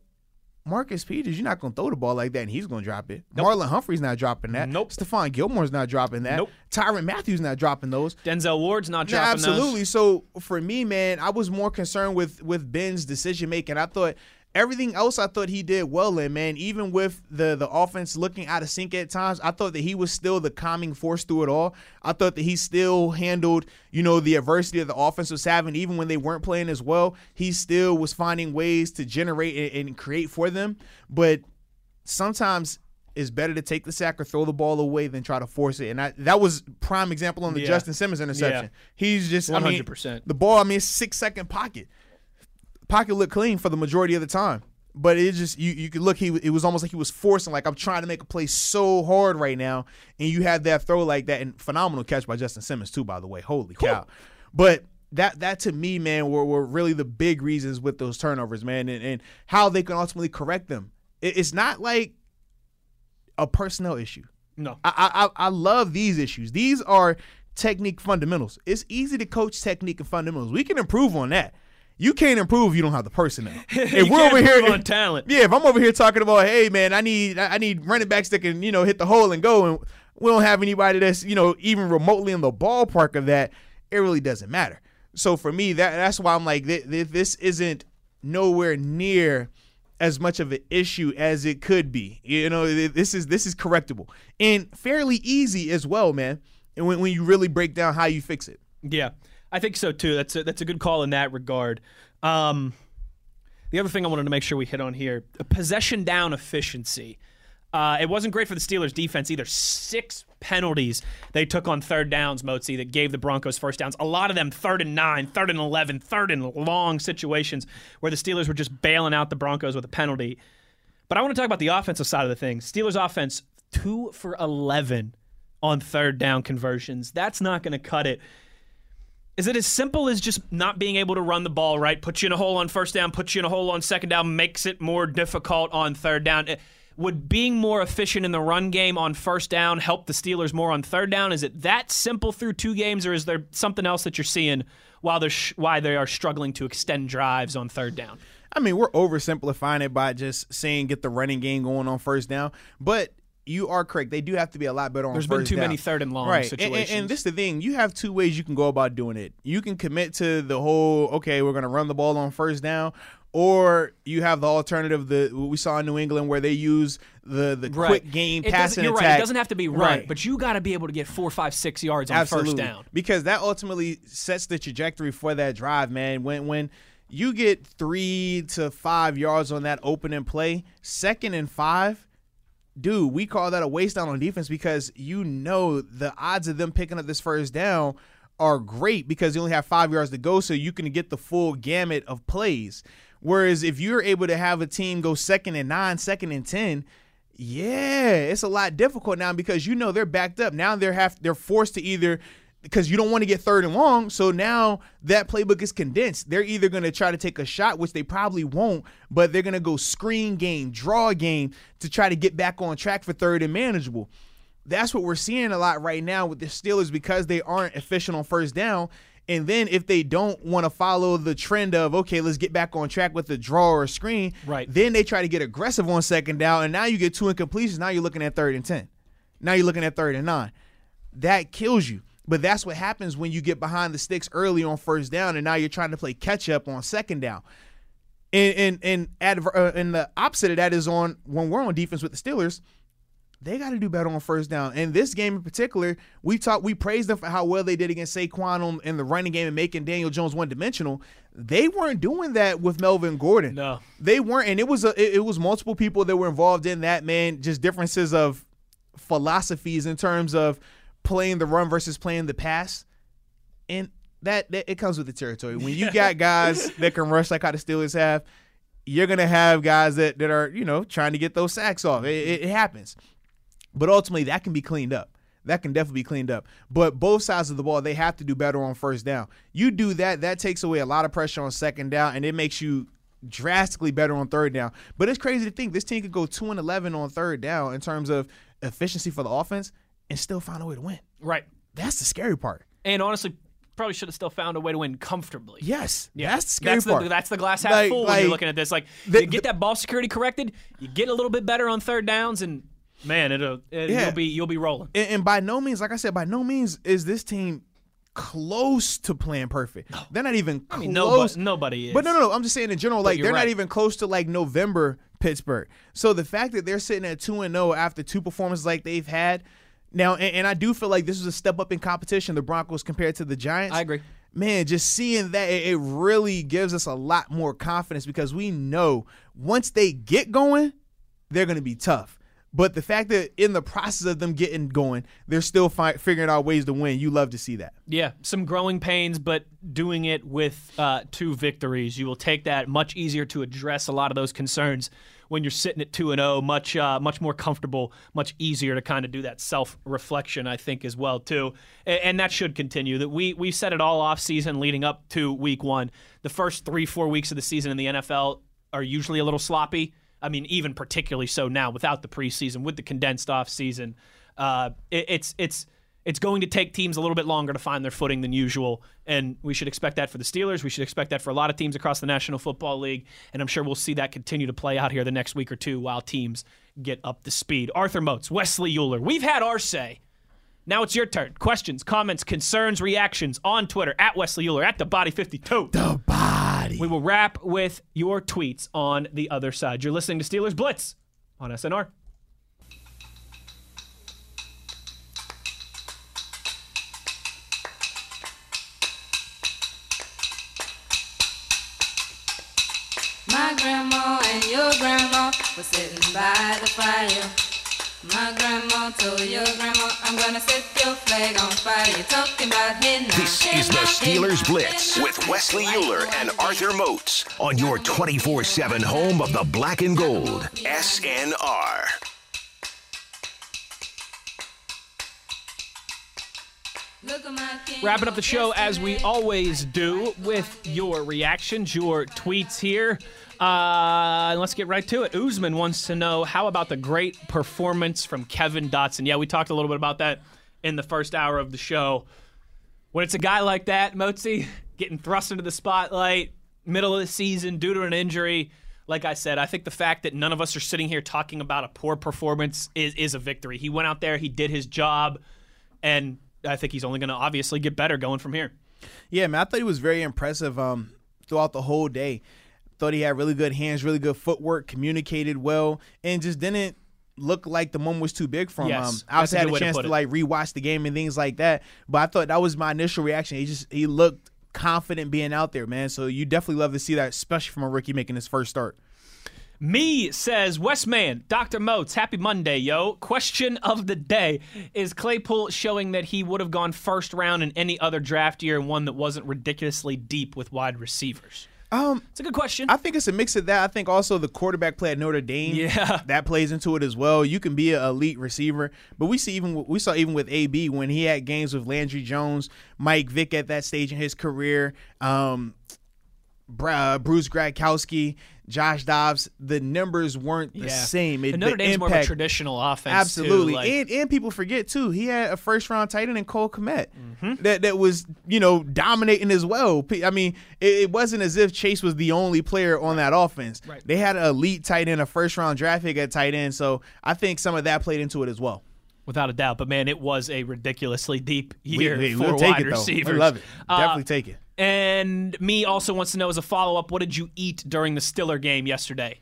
Marcus Peters, you're not going to throw the ball like that and he's going to drop it. Marlon Humphrey's not dropping that. Nope. Stephon Gilmore's not dropping that. Nope. Tyrann Mathieu's not dropping those. Denzel Ward's not dropping absolutely. those. So for me, man, I was more concerned with with Ben's decision making. I thought everything else I thought he did well in, man. Even with the the offense looking out of sync at times, I thought that he was still the calming force through it all. I thought that he still handled, you know, the adversity that the offense was having, even when they weren't playing as well. He still was finding ways to generate and, and create for them. But sometimes it's better to take the sack or throw the ball away than try to force it. And I, that was prime example on the Yeah. Justin Simmons interception. Yeah. He's just I mean, 100%. the ball. I mean, it's six second pocket. Pocket looked clean for the majority of the time, but it just you you could look. He it was almost like he was forcing. Like I'm trying to make a play so hard right now, and you have that throw like that, and phenomenal catch by Justin Simmons too. By the way, holy cow! But that that to me, man, were, were really the big reasons with those turnovers, man, and, and how they can ultimately correct them. It, it's not like a personnel issue. No. I, I I love these issues. These are technique fundamentals. It's easy to coach technique and fundamentals. We can improve on that. You can't improve if you don't have the personnel. (laughs) If You can't here on talent. yeah. If I'm over here talking about, hey man, I need I need running backs that can you know hit the hole and go, and we don't have anybody that's you know even remotely in the ballpark of that, it really doesn't matter. So for me, that that's why I'm like, th- th- this isn't nowhere near as much of an issue as it could be. You know, th- this is this is correctable and fairly easy as well, man. And when, when you really break down how you fix it. Yeah, I think so too. That's a, that's a good call in that regard. Um, the other thing I wanted to make sure we hit on here: possession down efficiency. Uh, it wasn't great for the Steelers' defense either. Six penalties they took on third downs, Moatsy, that gave the Broncos first downs. A lot of them third and nine, third and 11, third and long situations where the Steelers were just bailing out the Broncos with a penalty. But I want to talk about the offensive side of the thing. Steelers' offense, two for 11 on third down conversions. That's not going to cut it. Is it as simple as just not being able to run the ball right? Put you in a hole on first down, put you in a hole on second down, makes it more difficult on third down. Eh, Would being more efficient in the run game on first down help the Steelers more on third down? Is it that simple through two games, or is there something else that you're seeing while they're sh- why they are struggling to extend drives on third down? I mean, we're oversimplifying it by just saying get the running game going on first down, but you are correct. They do have to be a lot better on There's been too down. many third and long right. And- and- And, this is the thing. You have two ways you can go about doing it. You can commit to the whole, okay, we're going to run the ball on first down, or you have the alternative, the what we saw in New England where they use the the quick game It passing You're attack. right. It doesn't have to be run, Right. but you got to be able to get four, five, six yards on Absolutely. first down. Because that ultimately sets the trajectory for that drive, man. When when you get three to five yards on that opening play, second and five, dude, we call that a waste down on defense because you know the odds of them picking up this first down are great because you only have five yards to go, so you can get the full gamut of plays. Whereas if you're able to have a team go second and nine, second and ten, yeah, it's a lot difficult now because you know they're backed up. Now they're have they're forced to either because you don't want to get third and long. So now that playbook is condensed. They're either going to try to take a shot, which they probably won't, but they're going to go screen game, draw game to try to get back on track for third and manageable. That's what we're seeing a lot right now with the Steelers because they aren't efficient on first down. And then if they don't want to follow the trend of okay, let's get back on track with the draw or screen, Right. Then they try to get aggressive on second down, and now you get two incompletions. Now you're looking at third and ten. Now you're looking at third and nine. That kills you. But that's what happens when you get behind the sticks early on first down, and now you're trying to play catch up on second down. And and and adver- uh, and the opposite of that is on when we're on defense with the Steelers they got to do better on first down. And this game in particular, we talked, we praised them for how well they did against Saquon on, in the running game and making Daniel Jones one dimensional. They weren't doing that with Melvin Gordon. No. they weren't, and it was a, it, it was multiple people that were involved in that. Man, just differences of philosophies in terms of playing the run versus playing the pass, and that, that it comes with the territory. When you got guys (laughs) that can rush like how the Steelers have, you're gonna have guys that that are you know trying to get those sacks off. It, it, it happens. But ultimately, that can be cleaned up. That can definitely be cleaned up. But both sides of the ball, they have to do better on first down. You do that, that takes away a lot of pressure on second down, and it makes you drastically better on third down. But it's crazy to think this team could go two and eleven on third down in terms of efficiency for the offense and still find a way to win. Right. That's the scary part. And honestly, probably should have still found a way to win comfortably. Yes, Yeah, that's the scary that's part. The, that's the glass half Like- full when you're looking at this. Like, the- you get that ball security corrected, you get a little bit better on third downs, and man, it'll it, Yeah. you'll be you'll be rolling. and, and by no means, like I said, by no means is this team close to playing perfect. They're not even I close. mean, nobody, nobody is. But no, no, no. I'm just saying in general, like they're right. not even close to like November Pittsburgh. So the fact that they're sitting at two and zero after two performances like they've had now, and, and I do feel like this is a step up in competition. The Broncos compared to the Giants. I agree. Man, just seeing that it, it really gives us a lot more confidence because we know once they get going, they're going to be tough. But the fact that in the process of them getting going, they're still fi- figuring out ways to win. You love to see that. Yeah, some growing pains, but doing it with uh, two victories, you will take that much easier to address a lot of those concerns when you're sitting at two and zero. Much, uh, much more comfortable, much easier to kind of do that self reflection. I think as well too, and, and that should continue. That we we said it all off season leading up to week one. The first three four weeks of the season in the NFL are usually a little sloppy. I mean, even particularly so now without the preseason, with the condensed off season. Uh, it, it's it's it's going to take teams a little bit longer to find their footing than usual, and we should expect that for the Steelers. We should expect that for a lot of teams across the National Football League, and I'm sure we'll see that continue to play out here the next week or two while teams get up to speed. Arthur Moats, Wesley Uhler, we've had our say. Now it's your turn. Questions, comments, concerns, reactions on Twitter at Wesley Uhler at the Body 52. The body. We will wrap with your tweets on the other side. You're listening to Steelers Blitz on SNR. My grandma and your grandma were sitting by the fire. My grandma told your grandma, I'm gonna set your flag on fire. You're talking about hey This hey is the Steelers now, Blitz hey with Wesley Why Uhler and Arthur Moats on your 24 7 home of the black and gold. SNR. Look at my king Wrapping up the show as we always do with your reactions, your tweets here. Uh, let's get right to it. Usman wants to know how about the great performance from Kevin Dotson? Yeah, we talked a little bit about that in the first hour of the show. When it's a guy like that, Moatsy, getting thrust into the spotlight, middle of the season due to an injury, like I said, I think the fact that none of us are sitting here talking about a poor performance is, is a victory. He went out there, he did his job, and I think he's only going to obviously get better going from here. Yeah, man, I thought he was very impressive um, throughout the whole day. Thought he had really good hands, really good footwork, communicated well, and just didn't look like the moment was too big for him. Yes, um, I also had a to chance to it. like rewatch the game and things like that, but I thought that was my initial reaction. He just he looked confident being out there, man. So you definitely love to see that, especially from a rookie making his first start. Me says Westman, Dr. Moats, happy Monday, yo. Question of the day Is Claypool showing that he would have gone first round in any other draft year and one that wasn't ridiculously deep with wide receivers? Um, It's a good question. I think it's a mix of that. I think also the quarterback play at Notre Dame, Yeah. (laughs) that plays into it as well. You can be an elite receiver, but we see even we saw even with AB when he had games with Landry Jones, Mike Vick at that stage in his career, um, uh, Bruce Gradkowski, Josh Dobbs. The numbers weren't the same. It, and Notre Dame's more of a traditional offense. Absolutely, Too. Like, and and people forget too. He had a first round tight end in Cole Kmet Mm-hmm. that that was you know dominating as well. I mean, it, it wasn't as if Chase was the only player on that offense. Right. They had an elite tight end, a first round draft pick at tight end. So I think some of that played into it as well. without a doubt. But man, it was a ridiculously deep year we, for will take wide it receivers. We love it. Uh, Definitely take it. And me also wants to know as a follow up, what did you eat during the Stiller game yesterday?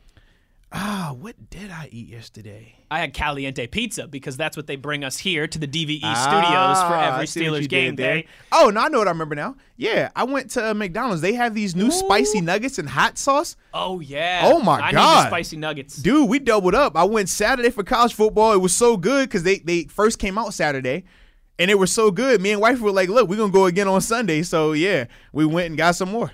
Ah, what did I eat yesterday? I had Caliente pizza because that's what they bring us here to the DVE studios for Ah, every Steelers game day. Oh no, I know what I remember now. Yeah, I went to McDonald's. They have these new spicy nuggets and hot sauce. Oh yeah. Oh, my I God. Spicy nuggets. Dude, we doubled up. I went Saturday for college football. It was so good because they, they first came out Saturday. And it was so good. Me and wife were like, look, we're gonna go again on Sunday. So yeah, we went and got some more.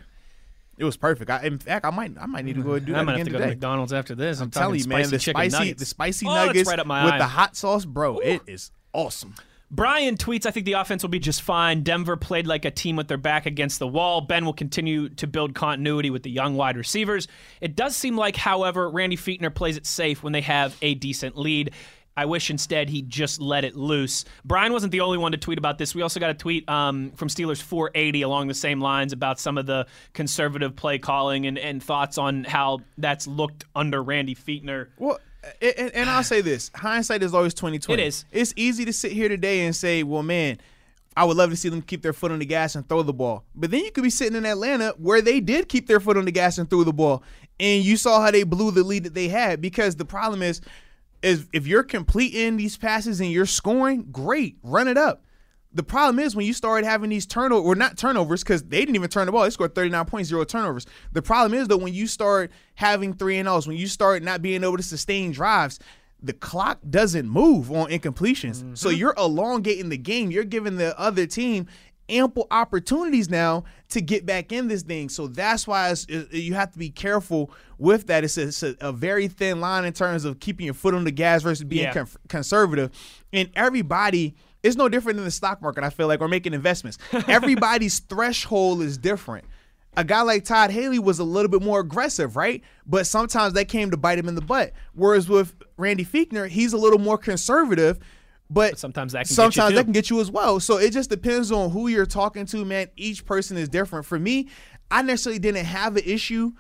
It was perfect. I, in fact, I might I might need to go and do I'm that gonna have again to go to. McDonald's after this. I'm, I'm telling you, man, the spicy nuggets. the spicy oh, nuggets right up my with eye. the hot sauce, bro. It is awesome. Brian tweets, I think the offense will be just fine. Denver played like a team with their back against the wall. Ben will continue to build continuity with the young wide receivers. It does seem like, however, Randy Fichtner plays it safe when they have a decent lead. I wish instead he just let it loose. Brian wasn't the only one to tweet about this. We also got a tweet um, from Steelers 480 along the same lines about some of the conservative play calling and, and thoughts on how that's looked under Randy Fichtner. Well, and, and I'll say this: hindsight is always twenty twenty. It is. It's easy to sit here today and say, "Well, man, I would love to see them keep their foot on the gas and throw the ball." But then you could be sitting in Atlanta where they did keep their foot on the gas and threw the ball, and you saw how they blew the lead that they had. Because the problem is, is if you're completing these passes and you're scoring, great, run it up. The problem is when you start having these turnovers, or not turnovers, because they didn't even turn the ball. They scored 39 points, zero turnovers. The problem is, though, when you start having three and O's, when you start not being able to sustain drives, the clock doesn't move on incompletions. Mm-hmm. So you're elongating the game. You're giving the other team ample opportunities now to get back in this thing. So that's why it, you have to be careful with that. It's, a, it's a, a, very thin line in terms of keeping your foot on the gas versus being yeah. con- conservative. And everybody – it's no different than the stock market. I feel like we're making investments. (laughs) Everybody's threshold is different. A guy like Todd Haley was a little bit more aggressive, right? But sometimes that came to bite him in the butt. Whereas with Randy Fichtner, he's a little more conservative. But, but sometimes that can sometimes that can get you as well. So it just depends on who you're talking to, man. Each person is different. For me, I necessarily didn't have an issue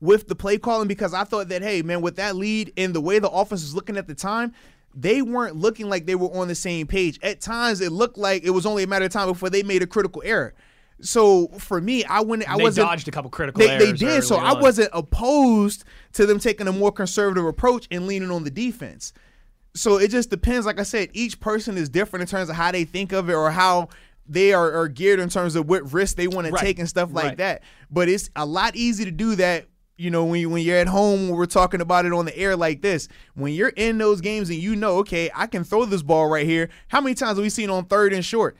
with the play calling because I thought that, hey, man, with that lead and the way the offense was looking at the time, they weren't looking like they were on the same page. At times, it looked like it was only a matter of time before they made a critical error. So for me, I wouldn't. I they wasn't. dodged a couple critical they, errors. They did. So I wasn't opposed to them taking a more conservative approach and leaning on the defense. So it just depends. Like I said, each person is different in terms of how they think of it or how they are, are geared in terms of what risks they want right. to take and stuff like right. that. But it's a lot easier to do that you know, when you when you're at home, we're talking about it on the air like this. When you're in those games and you know, okay, I can throw this ball right here. How many times have we seen on third and short?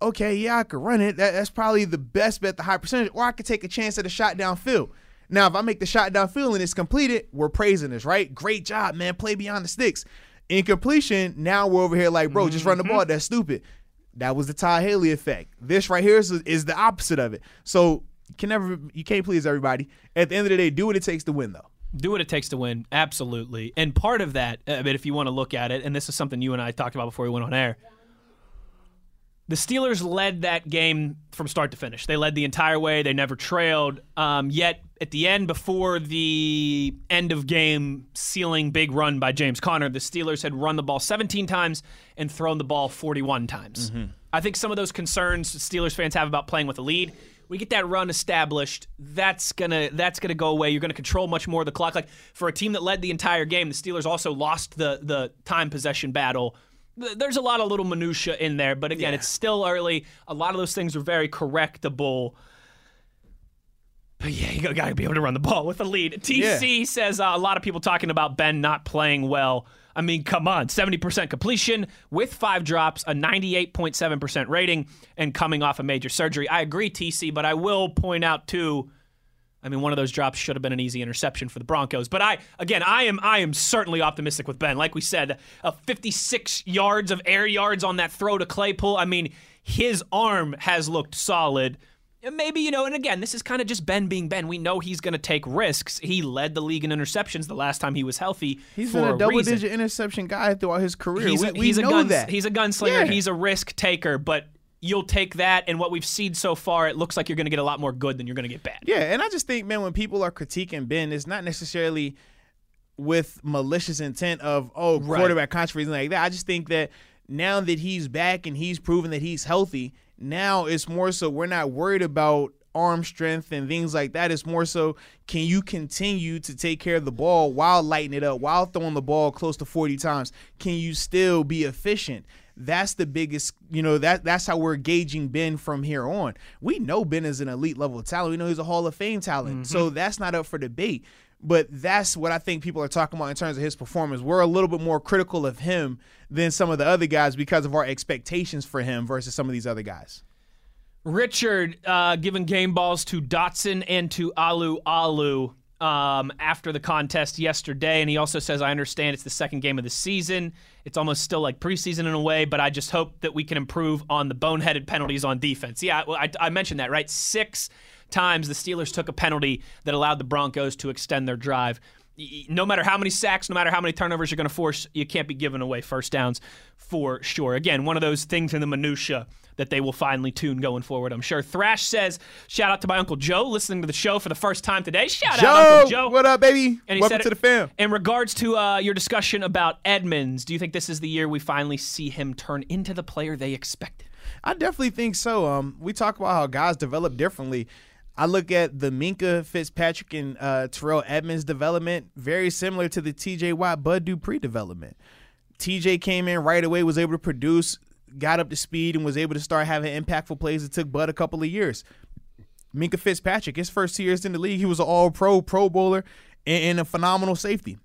Okay, yeah, I could run it. That, that's probably the best bet, the high percentage. Or I could take a chance at a shot downfield. Now, if I make the shot downfield and it's completed, we're praising this, right? Great job, man. Play beyond the sticks. Incompletion, now we're over here like, bro, just run the ball. Mm-hmm. That's stupid. That was the Todd Haley effect. This right here is, is the opposite of it. So can never you can't please everybody. At the end of the day, do what it takes to win though. Do what it takes to win, absolutely. And part of that, I mean, if you want to look at it, and this is something you and I talked about before we went on air. The Steelers led that game from start to finish. They led the entire way. They never trailed. Um, yet at the end, before the end of game sealing big run by James Conner, the Steelers had run the ball 17 times and thrown the ball 41 times. Mm-hmm. I think some of those concerns Steelers fans have about playing with a lead we get that run established, that's gonna that's gonna go away. You're gonna control much more of the clock. Like for a team that led the entire game, the Steelers also lost the the time possession battle. There's a lot of little minutia in there, but again, yeah. it's still early. A lot of those things are very correctable. But yeah, you gotta be able to run the ball with a lead. TC yeah. says uh, a lot of people talking about Ben not playing well. I mean, come on, 70% completion with five drops, a 98.7% rating, and coming off a major surgery. I agree, TC, but I will point out too. I mean, one of those drops should have been an easy interception for the Broncos. But I, again, I am, I am certainly optimistic with Ben. Like we said, a 56 yards of air yards on that throw to Claypool. I mean, his arm has looked solid maybe you know and again this is kind of just ben being ben we know he's going to take risks he led the league in interceptions the last time he was healthy he's been a, a double-digit interception guy throughout his career he's we, a, we he's know a guns, that he's a gunslinger yeah. he's a risk taker but you'll take that and what we've seen so far it looks like you're going to get a lot more good than you're going to get bad yeah and i just think man when people are critiquing ben it's not necessarily with malicious intent of oh quarterback right. controversy like that i just think that now that he's back and he's proven that he's healthy now it's more so we're not worried about arm strength and things like that. It's more so can you continue to take care of the ball while lighting it up, while throwing the ball close to 40 times? Can you still be efficient? That's the biggest, you know, that that's how we're gauging Ben from here on. We know Ben is an elite level talent. We know he's a Hall of Fame talent. Mm-hmm. So that's not up for debate. But that's what I think people are talking about in terms of his performance. We're a little bit more critical of him than some of the other guys because of our expectations for him versus some of these other guys. Richard uh, giving game balls to Dotson and to Alualu um, after the contest yesterday. And he also says, I understand it's the second game of the season. It's almost still like preseason in a way, but I just hope that we can improve on the boneheaded penalties on defense. Yeah, I, I mentioned that, right? Six times the Steelers took a penalty that allowed the Broncos to extend their drive. No matter how many sacks, no matter how many turnovers you're going to force, you can't be giving away first downs for sure. Again, one of those things in the minutia that they will finally tune going forward. I'm sure. Thrash says, "Shout out to my uncle Joe listening to the show for the first time today. Shout out Uncle Joe. what up, baby? And Welcome to it- the fam. In regards to uh, your discussion about Edmunds, do you think this is the year we finally see him turn into the player they expected? I definitely think so. Um, we talk about how guys develop differently. I look at the Minkah Fitzpatrick and uh, Terrell Edmunds development, very similar to the T.J. Watt Bud Dupree development. TJ came in right away, was able to produce, got up to speed, and was able to start having impactful plays. It took Bud a couple of years. Minkah Fitzpatrick, his first two years in the league, he was an all pro, pro bowler, and, a phenomenal safety.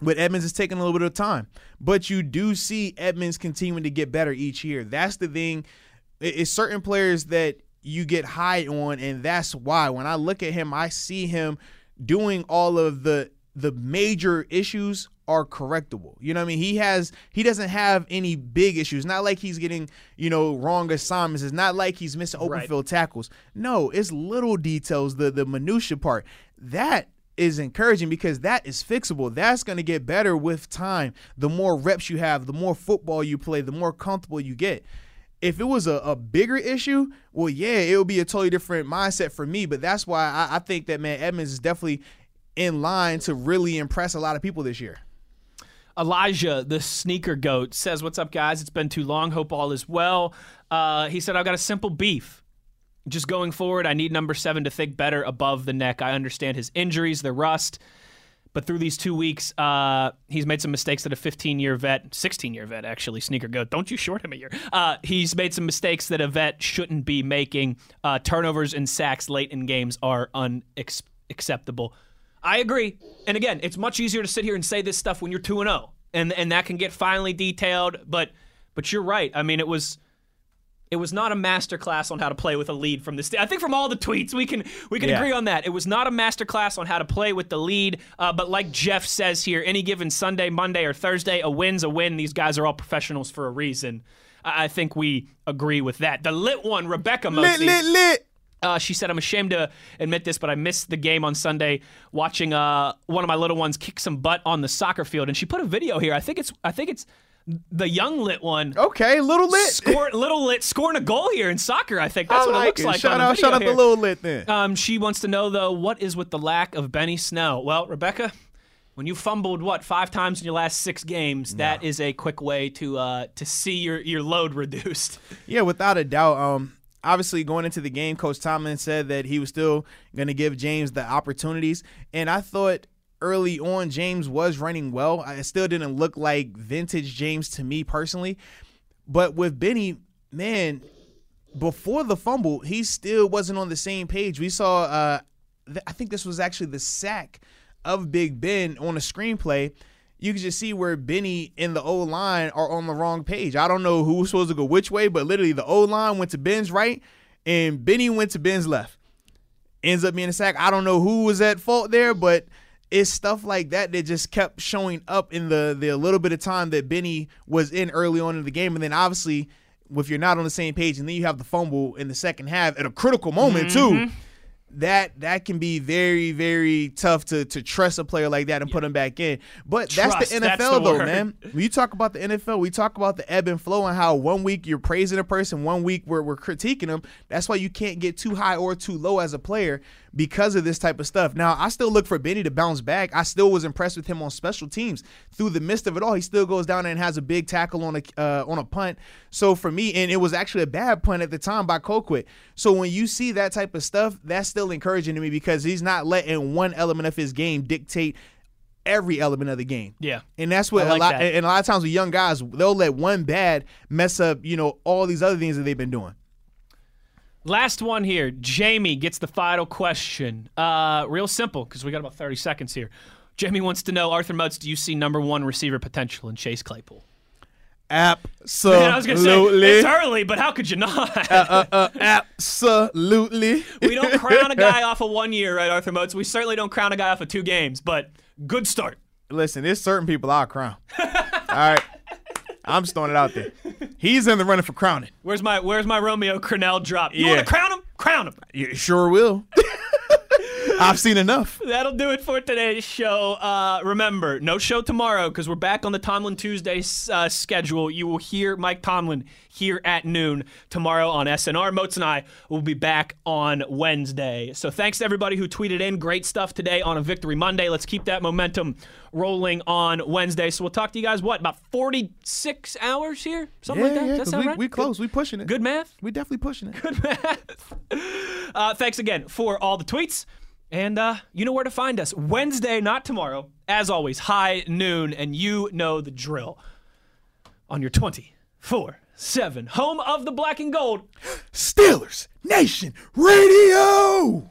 With Edmunds, it's taking a little bit of time. But you do see Edmunds continuing to get better each year. That's the thing. It's certain players that you get high on, and that's why when I look at him, I see him doing all of the the major issues are correctable. You know what I mean? He has he doesn't have any big issues. Not like he's getting, you know, wrong assignments. It's not like he's missing open Right. field tackles. No, it's little details, the the minutia part. That is encouraging because that is fixable. That's going to get better with time. The more reps you have, the more football you play, the more comfortable you get. If it was a, a bigger issue, well, yeah, it would be a totally different mindset for me. But that's why I, I think that man Edmunds is definitely in line to really impress a lot of people this year. Elijah, the sneaker goat, says, What's up, guys? It's been too long. Hope all is well. Uh, he said, I've got a simple beef. Just going forward, I need number seven to think better above the neck. I understand his injuries, the rust. But through these two weeks, uh, he's made some mistakes that a 15 year vet, 16 year vet, actually, sneaker goat, don't you short him a year. Uh, he's made some mistakes that a vet shouldn't be making. Uh, turnovers and sacks late in games are unacceptable. I agree. And again, it's much easier to sit here and say this stuff when you're 2 and 0. And and that can get finely detailed, but but you're right. I mean, it was it was not a master class on how to play with a lead from the st- I think from all the tweets we can we can Yeah. agree on that. It was not a master class on how to play with the lead, uh, but like Jeff says here, any given Sunday, Monday, or Thursday, a win's a win. These guys are all professionals for a reason. I, I think we agree with that. The lit one, Rebecca Lit, lit, lit. Uh, she said, "I'm ashamed to admit this, but I missed the game on Sunday watching uh, one of my little ones kick some butt on the soccer field." And she put a video here. I think it's I think it's the young lit one. Okay, little lit. Score, little lit scoring a goal here in soccer. I think that's I what like it looks it. like. shout out, shout out the little lit then. Um, she wants to know though, what is with the lack of Benny Snell? Well, Rebecca, when you fumbled what five times in your last six games, that is a quick way to uh, to see your your load reduced. (laughs) Yeah, without a doubt. Um, obviously going into the game, Coach Tomlin said that he was still going to give James the opportunities, and I thought early on James was running well. It still didn't look like vintage James to me personally, but with Benny, man, before the fumble, he still wasn't on the same page. We saw, uh, th- I think this was actually the sack of Big Ben on a screenplay. You can just see where Benny and the O line are on the wrong page. I don't know who was supposed to go which way, but literally the O line went to Ben's right and Benny went to Ben's left. Ends up being a sack. I don't know who was at fault there, but it's stuff like that that just kept showing up in the the little bit of time that Benny was in early on in the game, and then obviously if you're not on the same page, and then you have the fumble in the second half at a critical moment too. Mm-hmm. That that can be very very tough to to trust a player like that and put him back in. But that's the NFL that's the though, word. man. When you talk about the NFL, we talk about the ebb and flow and how one week you're praising a person, one week we're, we're critiquing them. That's why you can't get too high or too low as a player because of this type of stuff. Now, I still look for Benny to bounce back. I still was impressed with him on special teams. Through the midst of it all, he still goes down and has a big tackle on a uh, on a punt. So for me, and it was actually a bad punt at the time by Colquitt. So when you see that type of stuff, that's still encouraging to me because he's not letting one element of his game dictate every element of the game. Yeah. And that's what like a lot that. and a lot of times with young guys, they'll let one bad mess up, you know, all these other things that they've been doing. Last one here. Jamie gets the final question. Uh, real simple because we got about 30 seconds here. Jamie wants to know, Arthur Moats, do you see number one receiver potential in Chase Claypool? Absolutely. Man, I was say, it's early, but how could you not? Uh, Absolutely. we don't crown a guy (laughs) off of one year, right, Arthur Moats? We certainly don't crown a guy off of two games, but good start. Listen, there's certain people I'll crown. (laughs) All right. I'm just throwing it out there. He's in the running for crowning. Where's my Where's my Romeo Crennel drop? You Yeah. want to crown him? Crown him. You sure will. I've seen enough. That'll do it for today's show. Uh, remember, no show tomorrow because we're back on the Tomlin Tuesday uh, schedule. You will hear Mike Tomlin here at noon tomorrow on SNR. Moats and I will be back on Wednesday. So thanks to everybody who tweeted in. Great stuff today on a Victory Monday. Let's keep that momentum rolling on Wednesday. So we'll talk to you guys, what, about 46 hours here? Something Yeah, like that? yeah, Does that we, right? we close. We pushing it. Good math? We definitely pushing it. Good math. (laughs) Uh, thanks again for all the tweets. And uh, you know where to find us. Wednesday, not tomorrow. As always, high noon, and you know the drill. On your 24 7 home of the black and gold. Steelers Nation Radio.